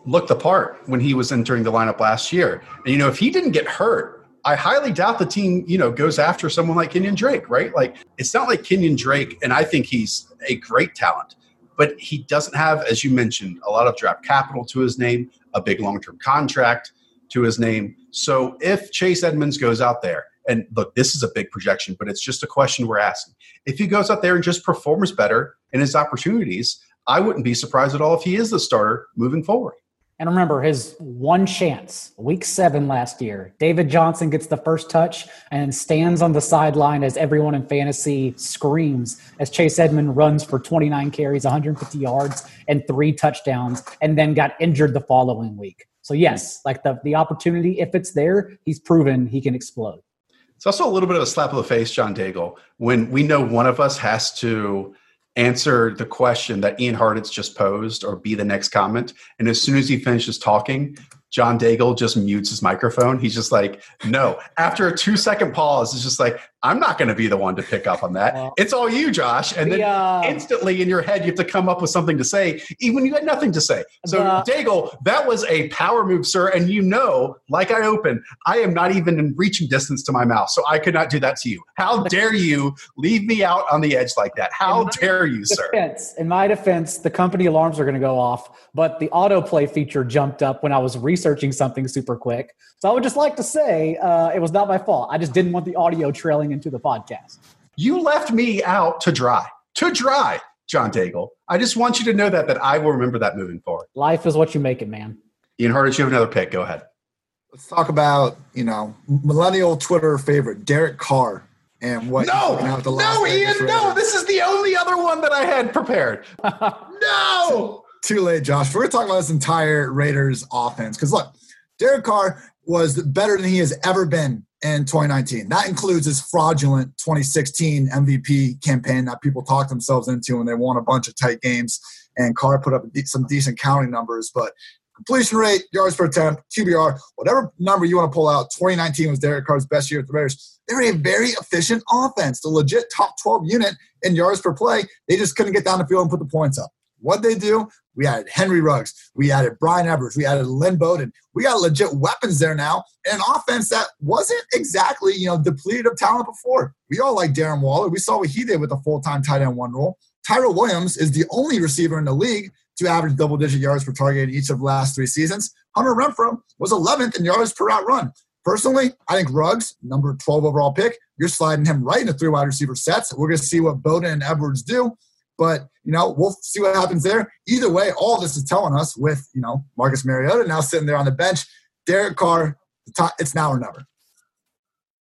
looked apart when he was entering the lineup last year. And you know, if he didn't get hurt, I highly doubt the team, you know, goes after someone like Kenyan Drake, right? Like it's not like Kenyan Drake, and I think he's a great talent, but he doesn't have, as you mentioned, a lot of draft capital to his name, a big long-term contract to his name. So if Chase Edmonds goes out there, and look, this is a big projection, but it's just a question we're asking. If he goes out there and just performs better in his opportunities, I wouldn't be surprised at all if he is the starter moving forward. And remember his one chance, week seven last year. David Johnson gets the first touch and stands on the sideline as everyone in fantasy screams as Chase Edmond runs for 29 carries, 150 yards, and three touchdowns, and then got injured the following week. So, yes, like the, the opportunity, if it's there, he's proven he can explode. It's also a little bit of a slap of the face, John Daigle, when we know one of us has to answer the question that Ian Hartitz just posed or be the next comment. And as soon as he finishes talking, John Daigle just mutes his microphone. He's just like, no. After a two second pause, it's just like, I'm not going to be the one to pick up on that. Well, it's all you, Josh. And the, then uh, instantly in your head, you have to come up with something to say, even when you had nothing to say. So, the, Daigle, that was a power move, sir. And you know, like I open, I am not even in reaching distance to my mouth. So I could not do that to you. How dare you leave me out on the edge like that? How dare you, defense, sir? In my defense, the company alarms are going to go off, but the autoplay feature jumped up when I was researching something super quick. So I would just like to say uh, it was not my fault. I just didn't want the audio trailing into the podcast. You left me out to dry, to dry, John Daigle. I just want you to know that that I will remember that moving forward. Life is what you make it, man. Ian Hartitz, you have another pick. Go ahead. Let's talk about you know millennial Twitter favorite Derek Carr and what. No, no, Ian, no. This is the only other one that I had prepared. no. Too late, Josh. We're going to talk about this entire Raiders offense because look, Derek Carr was better than he has ever been in 2019. That includes his fraudulent 2016 MVP campaign that people talked themselves into when they won a bunch of tight games. And Carr put up some decent counting numbers, but completion rate, yards per attempt, QBR, whatever number you want to pull out, 2019 was Derek Carr's best year at the Raiders. They were a very efficient offense, the legit top 12 unit in yards per play. They just couldn't get down the field and put the points up. What they do? We added Henry Ruggs. We added Bryan Edwards. We added Lynn Bowden. We got legit weapons there now. An offense that wasn't exactly, you know, depleted of talent before. We all like Darren Waller. We saw what he did with a full-time tight end one role. Tyrell Williams is the only receiver in the league to average double-digit yards per target in each of the last three seasons. Hunter Renfrow was 11th in yards per route run. Personally, I think Ruggs, number 12 overall pick, you're sliding him right into three wide receiver sets. We're going to see what Bowden and Edwards do. But you know, we'll see what happens there. Either way, all this is telling us with you know Marcus Mariota now sitting there on the bench, Derek Carr, it's now or never.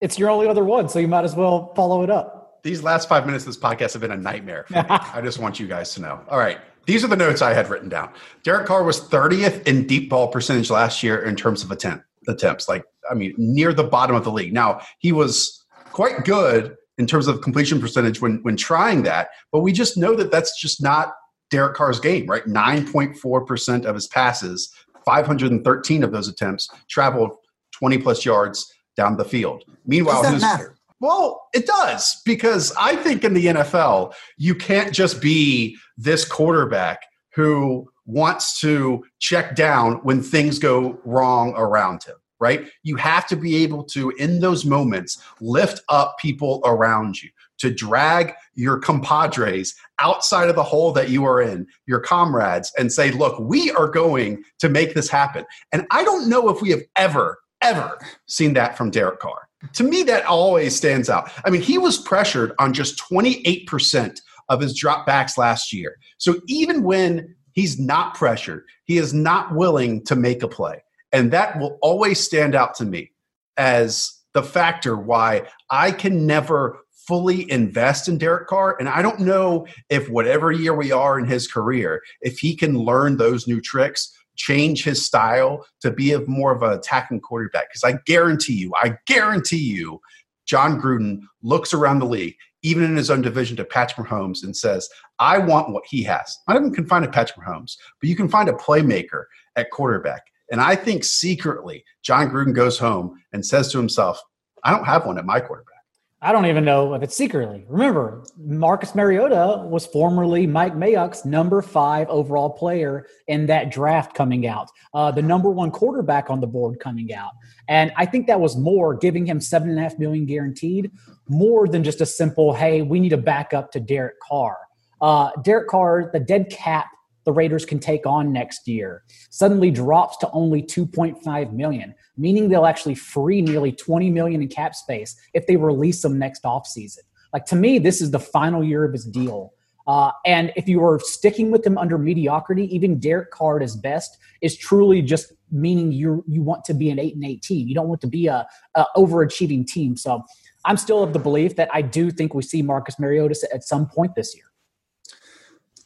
It's your only other one, so you might as well follow it up. These last five minutes of this podcast have been a nightmare. I just want you guys to know. All right. These are the notes I had written down. Derek Carr was 30th in deep ball percentage last year in terms of attempt, attempts. Like, I mean, near the bottom of the league. Now, he was quite good in terms of completion percentage when when trying that. But we just know that that's just not Derek Carr's game, right? 9.4% of his passes, 513 of those attempts traveled 20 plus yards down the field. Meanwhile, does that matter? Well, it does because I think in the NFL, you can't just be this quarterback who wants to check down when things go wrong around him right? You have to be able to, in those moments, lift up people around you, to drag your compadres outside of the hole that you are in, your comrades, and say, look, we are going to make this happen. And I don't know if we have ever, ever seen that from Derek Carr. To me, that always stands out. I mean, he was pressured on just 28% of his dropbacks last year. So even when he's not pressured, he is not willing to make a play. And that will always stand out to me as the factor why I can never fully invest in Derek Carr. And I don't know if whatever year we are in his career, if he can learn those new tricks, change his style to be a more of an attacking quarterback. Because I guarantee you, I guarantee you, Jon Gruden looks around the league, even in his own division, to Patrick Mahomes and says, I want what he has. Not even can find a Patrick Mahomes, but you can find a playmaker at quarterback. And I think secretly, Jon Gruden goes home and says to himself, I don't have one at my quarterback. I don't even know if it's secretly. Remember, Marcus Mariota was formerly Mike Mayock's number five overall player in that draft coming out, uh, the number one quarterback on the board coming out. And I think that was more giving him seven and a half million guaranteed, more than just a simple, hey, we need a backup to Derek Carr. Uh, Derek Carr, the dead cap the Raiders can take on next year suddenly drops to only 2.5 million, meaning they'll actually free nearly 20 million in cap space if they release him next offseason. Like to me, this is the final year of his deal. Uh, and if you were sticking with him under mediocrity, even Derek Carr is best is truly just meaning you you want to be an eight and eight team. You don't want to be a, a overachieving team. So I'm still of the belief that I do think we see Marcus Mariota at some point this year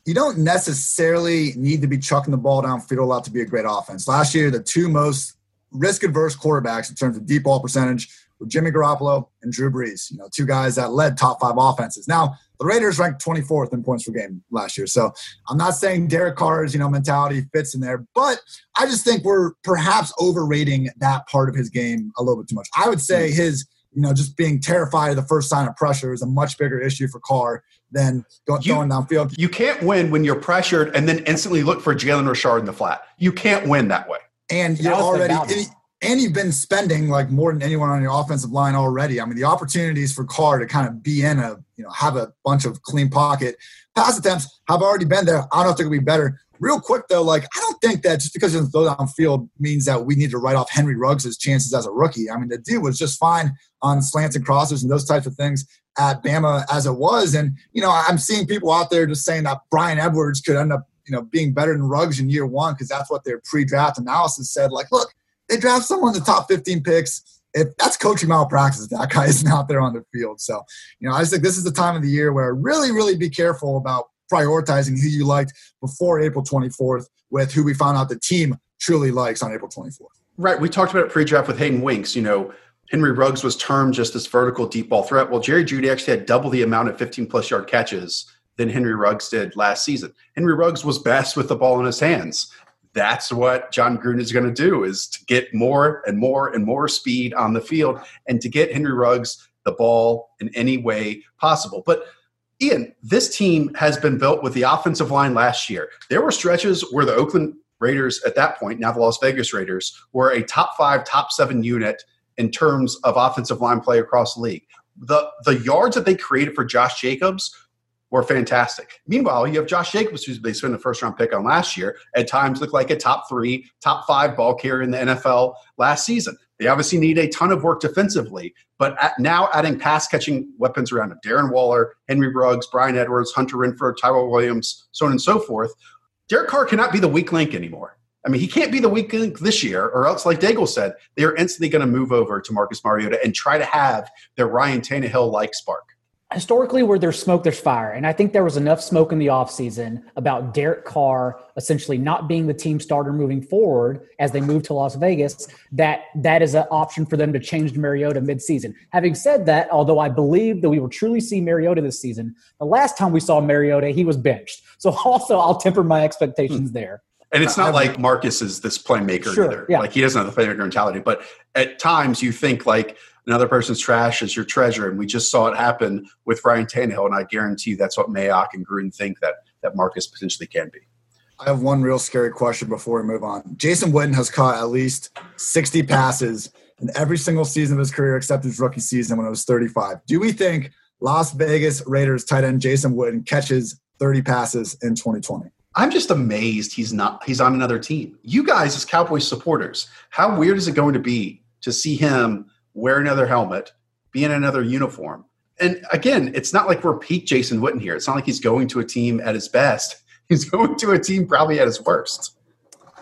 you don't necessarily need to be chucking the ball downfield a lot to be a great offense. Last year, the two most risk adverse quarterbacks in terms of deep ball percentage were Jimmy Garoppolo and Drew Brees, you know, two guys that led top five offenses. Now, the Raiders ranked 24th in points per game last year. So I'm not saying Derek Carr's, you know, mentality fits in there, but I just think we're perhaps overrating that part of his game a little bit too much. I would say hmm. his – you know, just being terrified of the first sign of pressure is a much bigger issue for Carr than going, you, downfield. You can't win when you're pressured and then instantly look for Jalen Richard in the flat. You can't win that way. And you're already and you've been spending like more than anyone on your offensive line already. I mean, the opportunities for Carr to kind of be in a, you know, have a bunch of clean pocket pass attempts have already been there. I don't know if they're going to be better. Real quick though, like I don't think that just because he doesn't throw downfield means that we need to write off Henry Ruggs' chances as a rookie. I mean, the dude was just fine on slants and crosses and those types of things at Bama as it was. And you know, I'm seeing people out there just saying that Bryan Edwards could end up, you know, being better than Ruggs in year one because that's what their pre-draft analysis said. Like, look, they draft someone in the top 15 picks. If that's coaching malpractice, that guy isn't out there on the field. So, you know, I just think this is the time of the year where really, really be careful about prioritizing who you liked before April 24th with who we found out the team truly likes on April 24th. Right. We talked about it pre-draft with Hayden Winks. You know, Henry Ruggs was termed just this vertical deep ball threat. Well, Jerry Jeudy actually had double the amount of 15 plus yard catches than Henry Ruggs did last season. Henry Ruggs was best with the ball in his hands. That's what Jon Gruden is going to do is to get more and more and more speed on the field and to get Henry Ruggs the ball in any way possible. But Ian, this team has been built with the offensive line last year. There were stretches where the Oakland Raiders, at that point, now the Las Vegas Raiders, were a top five, top seven unit in terms of offensive line play across the league. The, the yards that they created for Josh Jacobs were fantastic. Meanwhile, you have Josh Jacobs, who they spent the first round pick on last year, at times looked like a top three, top five ball carrier in the NFL last season. They obviously need a ton of work defensively, but now adding pass catching weapons around him Darren Waller, Henry Ruggs, Bryan Edwards, Hunter Renfrow, Tyrell Williams, so on and so forth. Derek Carr cannot be the weak link anymore. I mean, he can't be the weak link this year, or else, like Daigle said, they are instantly going to move over to Marcus Mariota and try to have their Ryan Tannehill like spark. Historically where there's smoke there's fire. And i think there was enough smoke in the offseason about derek carr essentially not being the team starter moving forward as they move to las vegas that that is an option for them to change to mariota midseason. Having said that although i believe that we will truly see mariota this season the last time we saw mariota he was benched. So also i'll temper my expectations hmm. there and it's not like Marcus is this playmaker sure, either. Yeah. Like he doesn't have the playmaker mentality. But at times you think like another person's trash is your treasure. And we just saw it happen with Ryan Tannehill. And I guarantee you that's what Mayock and Gruden think that, that Marcus potentially can be. I have one real scary question before we move on. Jason Witten has caught at least 60 passes in every single season of his career except his rookie season when it was 35. Do we think Las Vegas Raiders tight end Jason Witten catches 30 passes in 2020? I'm just amazed he's not he's on another team. You guys as Cowboys supporters, how weird is it going to be to see him wear another helmet, be in another uniform. And again, it's not like we're peak Jason Witten here. It's not like he's going to a team at his best. He's going to a team probably at his worst.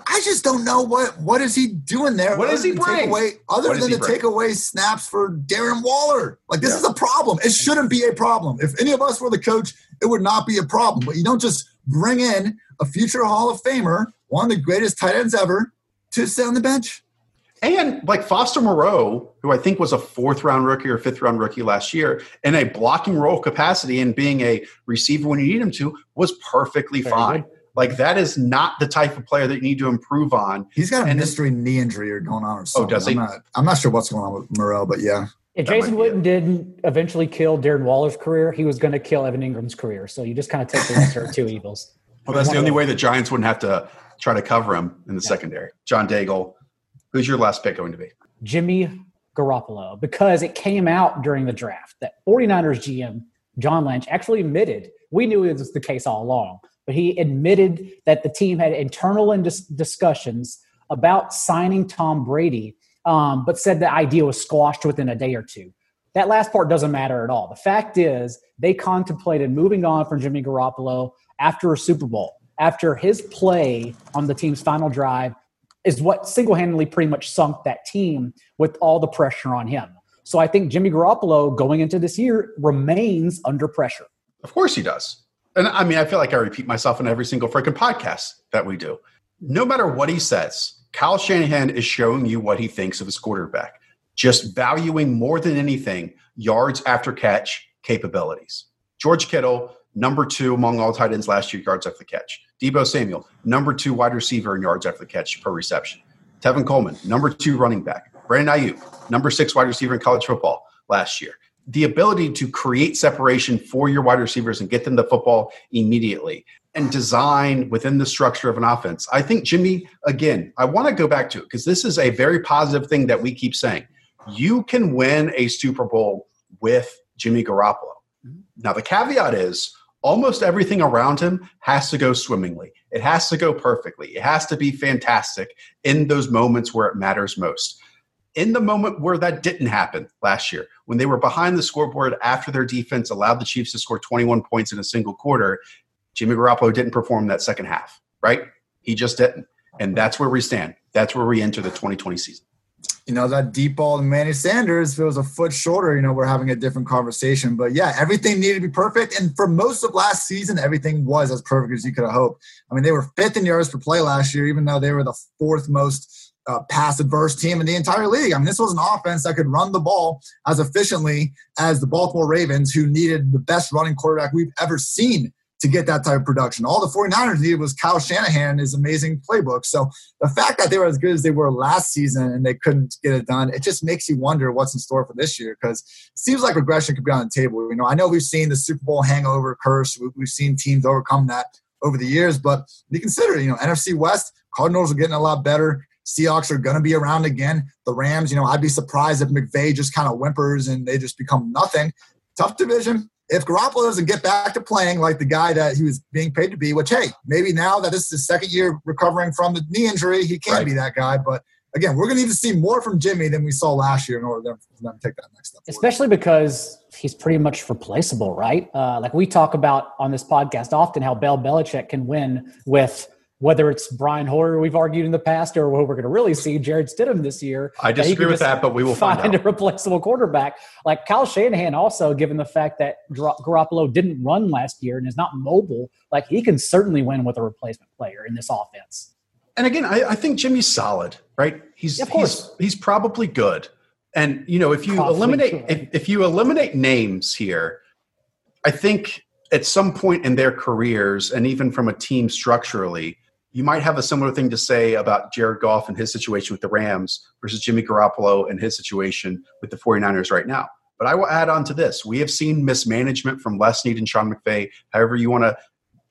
I just don't know what what is he doing there. What does he bring? Away, other What than to he take away snaps for Darren Waller. Like this Yeah. is a problem. It shouldn't be a problem. If any of us were the coach, it would not be a problem. But you don't just bring in a future Hall of Famer, one of the greatest tight ends ever, to sit on the bench. And like Foster Moreau, who I think was a fourth round rookie or fifth round rookie last year, in a blocking role capacity and being a receiver when you need him to, was perfectly Very fine. good. Like that is not the type of player that you need to improve on. He's got a And mystery knee injury or going on or something. Oh, does he? I'm not, I'm not sure what's going on with Moreau, but yeah. If That Jason Witten didn't eventually kill Darren Waller's career, he was going to kill Evan Engram's career. So you just kind of take the lesser of two evils. Well, that's the only way the Giants wouldn't have to try to cover him in the secondary. John Daigle, who's your last pick going to be? Jimmy Garoppolo because it came out during the draft that 49ers GM John Lynch actually admitted we knew it was the case all along, but he admitted that the team had internal dis- discussions about signing Tom Brady, um, but said the idea was squashed within a day or two. That last part doesn't matter at all. The fact is, they contemplated moving on from Jimmy Garoppolo after a Super Bowl, after his play on the team's final drive is what single handedly pretty much sunk that team with all the pressure on him. So I think Jimmy Garoppolo going into this year remains under pressure. Of course he does. And I mean, I feel like I repeat myself in every single freaking podcast that we do. No matter what he says, Kyle Shanahan is showing you what he thinks of his quarterback, just valuing more than anything yards after catch capabilities. George Kittle, number two among all tight ends last year, yards after the catch. Deebo Samuel, number two wide receiver in yards after the catch per reception. Tevin Coleman, number two running back. Brandon Aiyuk, number six wide receiver in college football last year. The ability to create separation for your wide receivers and get them the football immediately and design within the structure of an offense. I think Jimmy, again, I want to go back to it because this is a very positive thing that we keep saying. You can win a Super Bowl with Jimmy Garoppolo. Mm-hmm. Now, the caveat is almost everything around him has to go swimmingly. It has to go perfectly. It has to be fantastic in those moments where it matters most. In the moment where that didn't happen last year, when they were behind the scoreboard after their defense allowed the Chiefs to score 21 points in a single quarter, Jimmy Garoppolo didn't perform that second half, right? He just didn't. And that's where we stand. That's where we enter the 2020 season. you know, that deep ball to Manny Sanders, if it was a foot shorter, you know, we're having a different conversation. But yeah, everything needed to be perfect. And for most of last season, everything was as perfect as you could have hoped. I mean, they were fifth in yards per play last year, even though they were the fourth most uh, pass adverse team in the entire league. I mean, this was an offense that could run the ball as efficiently as the Baltimore Ravens, who needed the best running quarterback we've ever seen to get that type of production. All the 49ers needed was Kyle Shanahan his amazing playbook. So the fact that they were as good as they were last season and they couldn't get it done, it just makes you wonder what's in store for this year because it seems like regression could be on the table. You know, I know we've seen the Super Bowl hangover curse. We- We've seen teams overcome that over the years, but you consider, you know, NFC West, Cardinals are getting a lot better. Seahawks are going to be around again. The Rams, you know, I'd be surprised if McVay just kind of whimpers and they just become nothing. Tough division. If Garoppolo doesn't get back to playing like the guy that he was being paid to be, which hey, maybe now that this is his second year recovering from the knee injury, he can Right. be that guy. But again, we're going to need to see more from Jimmy than we saw last year in order for them to take that next step. forward. especially because he's pretty much replaceable, right? Uh, like we talk about on this podcast often, how Bell Belichick can win with whether it's Brian Hoyer, we've argued in the past, or what we're going to really see, Jarrett Stidham this year. I disagree with that, but we will find find a replaceable quarterback. Like Kyle Shanahan, also given the fact that Gar- Garoppolo didn't run last year and is not mobile, like he can certainly win with a replacement player in this offense. And again, I, I think Jimmy's solid, right? He's Yeah, he's he's probably good. And you know, if you Probably eliminate if, if you eliminate names here, I think at some point in their careers and even from a team structurally, you might have a similar thing to say about Jared Goff and his situation with the Rams versus Jimmy Garoppolo and his situation with the 49ers right now. But I will add on to this. We have seen mismanagement from Les Snead and Sean McVay, however you want to,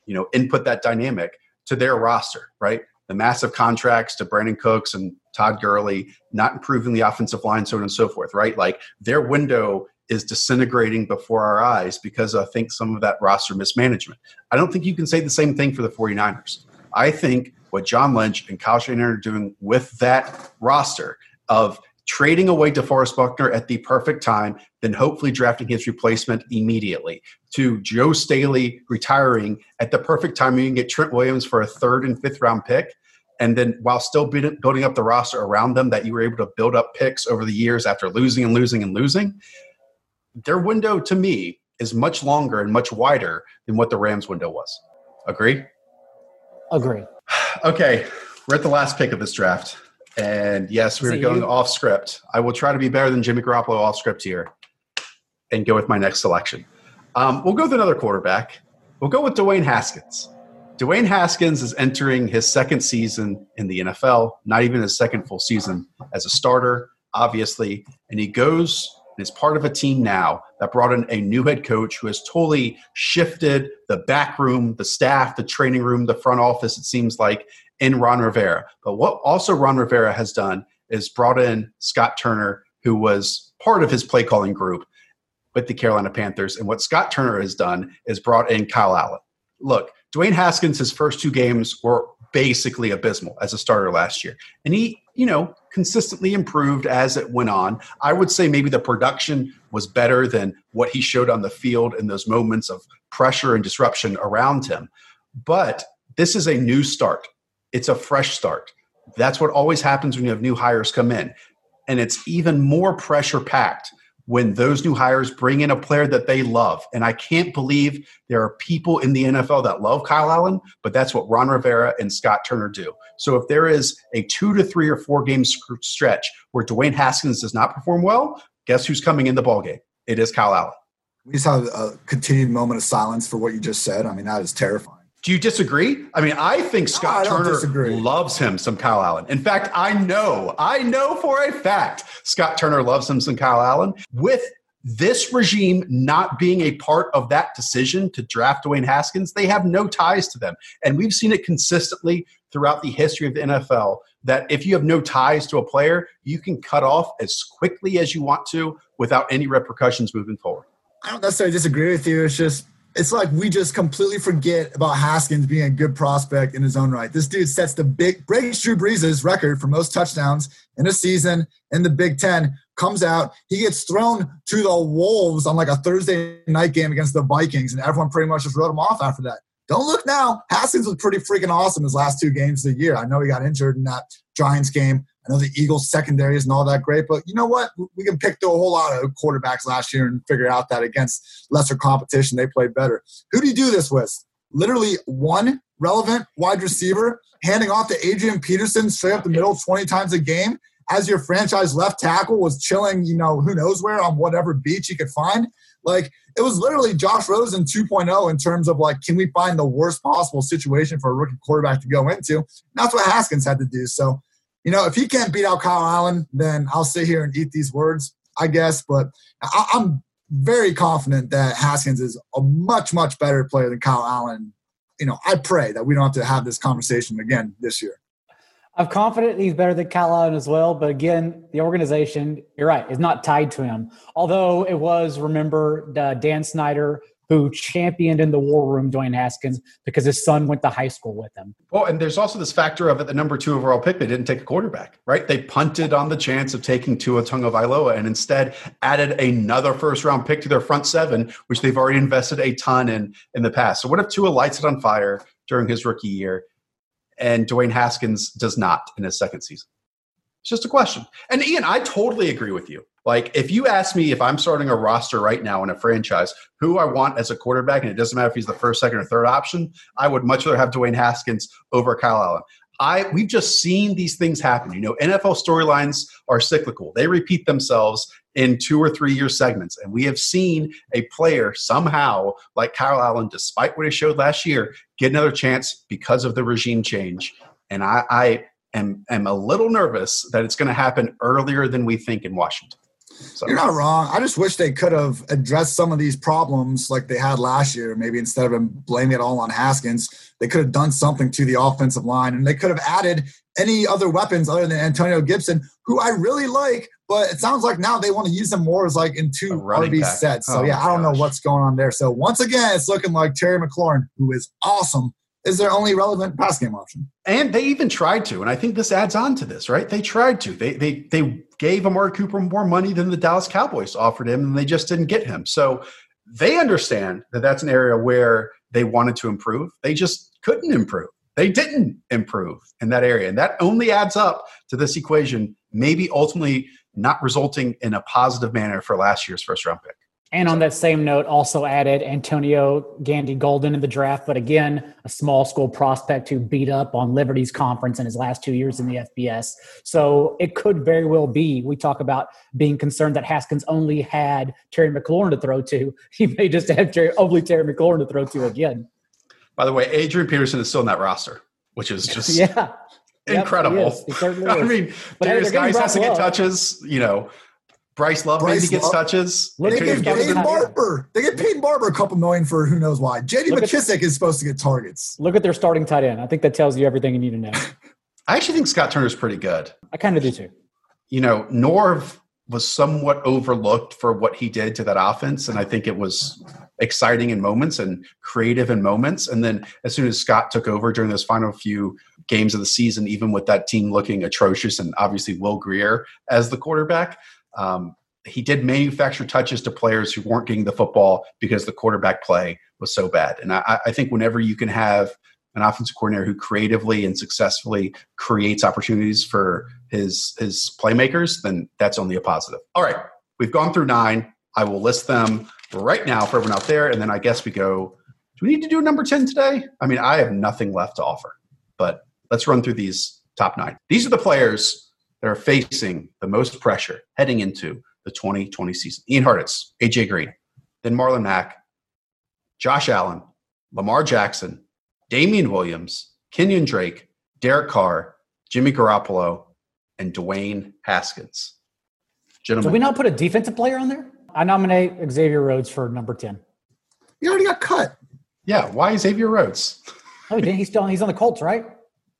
you know, input that dynamic to their roster, right? The massive contracts to Brandin Cooks and Todd Gurley, not improving the offensive line, so on and so forth, right? Like their window is disintegrating before our eyes because I think some of that roster mismanagement. I don't think you can say the same thing for the 49ers. I think what John Lynch and Kyle Shanahan are doing with that roster of trading away DeForest Buckner at the perfect time, then hopefully drafting his replacement immediately, to Joe Staley retiring at the perfect time. You can get Trent Williams for a third and fifth round pick. And then while still building up the roster around them, that you were able to build up picks over the years after losing and losing and losing, their window to me is much longer and much wider than what the Rams window was. Agree? Agree. Okay, we're at the last pick of this draft. And yes, we are going you? off script. I will try to be better than Jimmy Garoppolo off script here and go with my next selection. Um, we'll go with another quarterback. We'll go with Dwayne Haskins. Dwayne Haskins is entering his second season in the NFL, not even his second full season as a starter, obviously. And he goes and is part of a team now that brought in a new head coach who has totally shifted the back room, the staff, the training room, the front office, it seems like, in Ron Rivera. But what also Ron Rivera has done is brought in Scott Turner, who was part of his play calling group with the Carolina Panthers. And what Scott Turner has done is brought in Kyle Allen. Look, Dwayne Haskins, his first two games were basically abysmal as a starter last year. And he, you know, consistently improved as it went on. I would say maybe the production was better than what he showed on the field in those moments of pressure and disruption around him. But this is a new start it's a fresh start. That's what always happens when you have new hires come in. And it's even more pressure packed when those new hires bring in a player that they love. And I can't believe there are people in the NFL that love Kyle Allen, but that's what Ron Rivera and Scott Turner do. So if there is a two to three or four game stretch where Dwayne Haskins does not perform well, guess who's coming in the ballgame? It is Kyle Allen. We just have a continued moment of silence for what you just said. I mean, that is terrifying. Do you disagree? I mean, I think Scott no, I Turner disagree. loves him some Kyle Allen. In fact, I know, I know for a fact Scott Turner loves him some Kyle Allen. With this regime not being a part of that decision to draft Dwayne Haskins, they have no ties to them. And we've seen it consistently throughout the history of the NFL that if you have no ties to a player, you can cut off as quickly as you want to without any repercussions moving forward. I don't necessarily disagree with you. It's just it's like we just completely forget about Haskins being a good prospect in his own right. This dude sets the big breaks Drew Brees' record for most touchdowns in a season in the Big Ten. Comes out, he gets thrown to the Wolves on like a Thursday night game against the Vikings, and everyone pretty much just wrote him off after that. Don't look now. Haskins was pretty freaking awesome his last two games of the year. I know he got injured in that Giants game. I know the Eagles secondary isn't all that great, but you know what? We can pick through a whole lot of quarterbacks last year and figure out that against lesser competition, they played better. Who do you do this with? Literally one relevant wide receiver handing off to Adrian Peterson straight up the middle 20 times a game as your franchise left tackle was chilling, you know, who knows where on whatever beach he could find. Like it was literally Josh Rosen 2.0 in terms of like, can we find the worst possible situation for a rookie quarterback to go into? And that's what Haskins had to do. So you know, if he can't beat out Kyle Allen, then I'll sit here and eat these words, I guess. But I, am very confident that Haskins is a much, much better player than Kyle Allen. You know, I pray that we don't have to have this conversation again this year. I'm confident he's better than Kyle Allen as well. But again, the organization, you're right, is not tied to him. Although it was, remember, uh, Dan Snyder who championed in the war room Dwayne Haskins because his son went to high school with him. Well, and there's also this factor of at the number two overall pick, they didn't take a quarterback, right? They punted on the chance of taking Tua Tagovailoa and instead added another first round pick to their front seven, which they've already invested a ton in in the past. So what if Tua lights it on fire during his rookie year and Dwayne Haskins does not in his second season? It's just a question. And Ian, I totally agree with you. Like, if you ask me if I'm starting a roster right now in a franchise, who I want as a quarterback, and it doesn't matter if he's the first, second, or third option, I would much rather have Dwayne Haskins over Kyle Allen. I we've just seen these things happen. You know, NFL storylines are cyclical; they repeat themselves in two or three year segments, and we have seen a player somehow like Kyle Allen, despite what he showed last year, get another chance because of the regime change. And I, I am am a little nervous that it's going to happen earlier than we think in Washington. So. You're not wrong. I just wish they could have addressed some of these problems like they had last year. Maybe instead of blaming it all on Haskins, they could have done something to the offensive line and they could have added any other weapons other than Antonio Gibson, who I really like. But it sounds like now they want to use him more as like in two RB back. sets. So oh, yeah, I don't gosh. know what's going on there. So once again, it's looking like Terry McLaurin, who is awesome, is their only relevant pass game option. And they even tried to, and I think this adds on to this, right? They tried to. They they they gave Amari Cooper more money than the Dallas Cowboys offered him, and they just didn't get him. So they understand that that's an area where they wanted to improve. They just couldn't improve. They didn't improve in that area, and that only adds up to this equation. Maybe ultimately not resulting in a positive manner for last year's first round pick. And on that same note, also added Antonio Gandy Golden in the draft, but again, a small school prospect who beat up on Liberty's conference in his last two years in the FBS. So it could very well be. We talk about being concerned that Haskins only had Terry McLaurin to throw to. He may just have Terry, only Terry McLaurin to throw to again. By the way, Adrian Peterson is still in that roster, which is just yeah. Incredible. Yep, he he I mean, Darius Guice has to get touches, you know. Bryce Love Bryce maybe gets Love. touches. Look they get Peyton Barber. They get Peyton Barber a couple million for who knows why. JD McKissic at, is supposed to get targets. Look at their starting tight end. I think that tells you everything you need to know. I actually think Scott Turner's pretty good. I kind of do too. You know, Norv was somewhat overlooked for what he did to that offense. And I think it was exciting in moments and creative in moments. And then as soon as Scott took over during those final few games of the season, even with that team looking atrocious and obviously Will Grier as the quarterback, um, he did manufacture touches to players who weren't getting the football because the quarterback play was so bad. And I, I think whenever you can have an offensive coordinator who creatively and successfully creates opportunities for his his playmakers, then that's only a positive. All right, we've gone through nine. I will list them right now for everyone out there, and then I guess we go. Do we need to do a number ten today? I mean, I have nothing left to offer, but let's run through these top nine. These are the players that are facing the most pressure heading into the 2020 season. Ian Hartitz, AJ Green, then Marlon Mack, Josh Allen, Lamar Jackson, Damien Williams, Kenyan Drake, Derek Carr, Jimmy Garoppolo, and Dwayne Haskins. Gentlemen. Did we not put a defensive player on there? I nominate Xavier Rhodes for number 10. He already got cut. Yeah, why Xavier Rhodes? Oh, he's still he's on the Colts, right?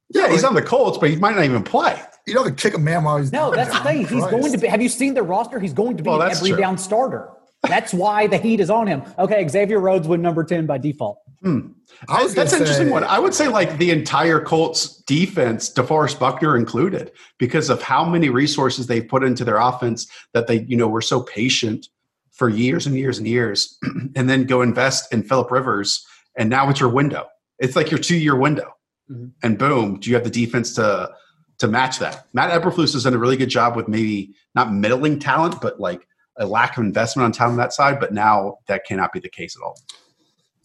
Yeah, he's on the Colts, but he might not even play you don't kick a man while he's no. That's the thing. He's going to be. Have you seen the roster? He's going to be well, an every true. down starter. That's why the heat is on him. Okay, Xavier Rhodes went number ten by default. Hmm. That's an interesting one. I would say like the entire Colts defense, DeForest Buckner included, because of how many resources they've put into their offense that they, you know, were so patient for years and years and years, and then go invest in Philip Rivers, and now it's your window. It's like your two year window, mm-hmm. and boom, do you have the defense to to match that. Matt Eberflus has done a really good job with maybe not middling talent, but like a lack of investment on talent on that side. But now that cannot be the case at all.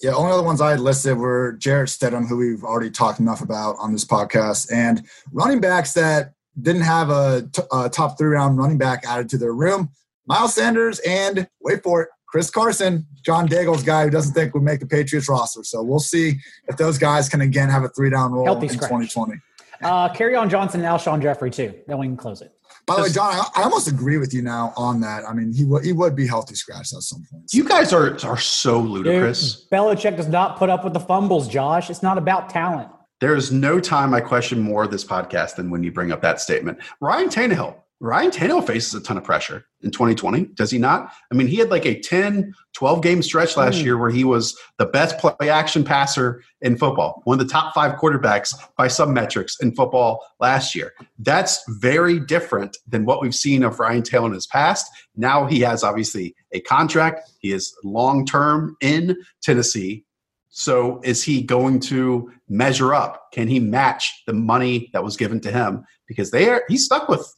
Yeah, only other ones I had listed were Jarrett Stidham, who we've already talked enough about on this podcast, and running backs that didn't have a, t- a top three round running back added to their room. Miles Sanders and wait for it, Chris Carson, John Daigle's guy who doesn't think would make the Patriots roster. So we'll see if those guys can again have a three down role Healthy in scratch. 2020. Uh, Kerryon Johnson and Alshon Jeffery too. Then we can close it. By the way, John, I, I, almost agree with you now on that. I mean, he would he would be healthy scratched at some point. You guys are are so ludicrous. Dude, Belichick does not put up with the fumbles, Josh. It's not about talent. There is no time I question more this podcast than when you bring up that statement. Ryan Tannehill Ryan Tannehill faces a ton of pressure in 2020, does he not? I mean, he had like a 10, 12 game stretch last mm. year where he was the best play action passer in football, one of the top five quarterbacks by some metrics in football last year. That's very different than what we've seen of Ryan Tannehill in his past. Now he has obviously a contract, he is long term in Tennessee. So is he going to measure up? Can he match the money that was given to him? Because they are he's stuck with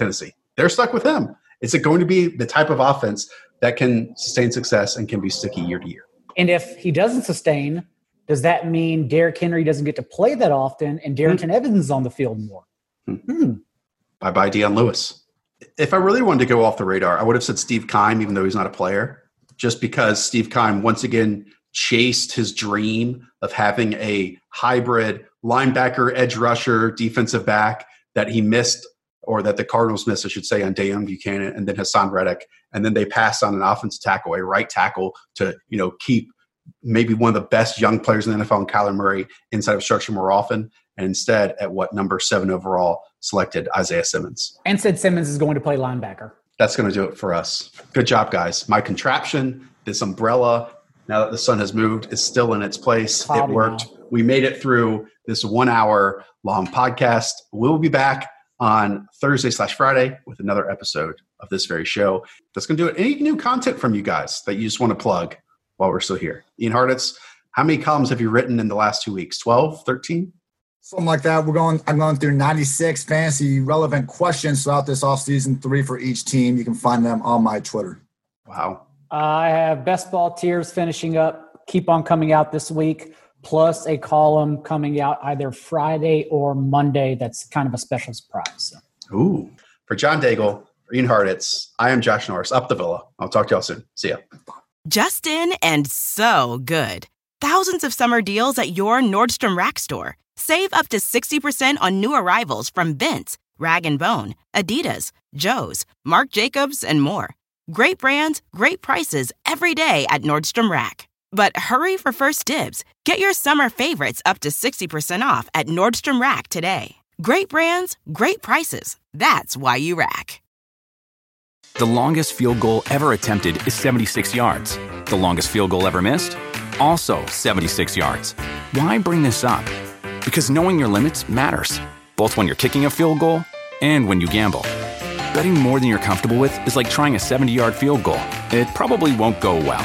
Tennessee. They're stuck with him. Is it going to be the type of offense that can sustain success and can be sticky year to year? And if he doesn't sustain, does that mean Derrick Henry doesn't get to play that often and Darrynton hmm. Evans is on the field more? Hmm. Hmm. Bye bye, Dion Lewis. If I really wanted to go off the radar, I would have said Steve Keim, even though he's not a player, just because Steve Keim once again chased his dream of having a hybrid linebacker, edge rusher, defensive back that he missed or that the Cardinals missed, I should say, on Deone Bucannon and then Haason Reddick. And then they passed on an offensive tackle, a right tackle, to you know keep maybe one of the best young players in the NFL, Kyler Murray, inside of structure more often. And instead, at what number seven overall, selected Isaiah Simmons. And said Simmons is going to play linebacker. That's going to do it for us. Good job, guys. My contraption, this umbrella, now that the sun has moved, is still in its place. Cloudy it worked. Now. we made it through this one hour long podcast. We'll be back on Thursday slash Friday with another episode of this very show. That's going to do it. Any new content from you guys that you just want to plug while we're still here? Ian Hartitz, how many columns have you written in the last two weeks? 12, 13? Something like that. We're going. I'm going through 96 fantasy relevant questions throughout this offseason, three for each team. You can find them on my Twitter. Wow. I have best ball tiers finishing up. Keep on coming out this week, plus a column coming out either Friday or Monday. That's kind of a special surprise. So. Ooh. For John Daigle, for Ian Hartitz, I am Josh Norris, up the villa. I'll talk to y'all soon. See ya. Justin and so good. Thousands of summer deals at your Nordstrom Rack store. Save up to 60% on new arrivals from Vince, Rag & Bone, Adidas, Joe's, Marc Jacobs, and more. Great brands, great prices every day at Nordstrom Rack. But hurry for first dibs. Get your summer favorites up to 60% off at Nordstrom Rack today. Great brands, great prices. That's why you rack. The longest field goal ever attempted is 76 yards. The longest field goal ever missed? Also 76 yards. Why bring this up? Because knowing your limits matters, both when you're kicking a field goal and when you gamble. Betting more than you're comfortable with is like trying a 70 yard field goal. It probably won't go well.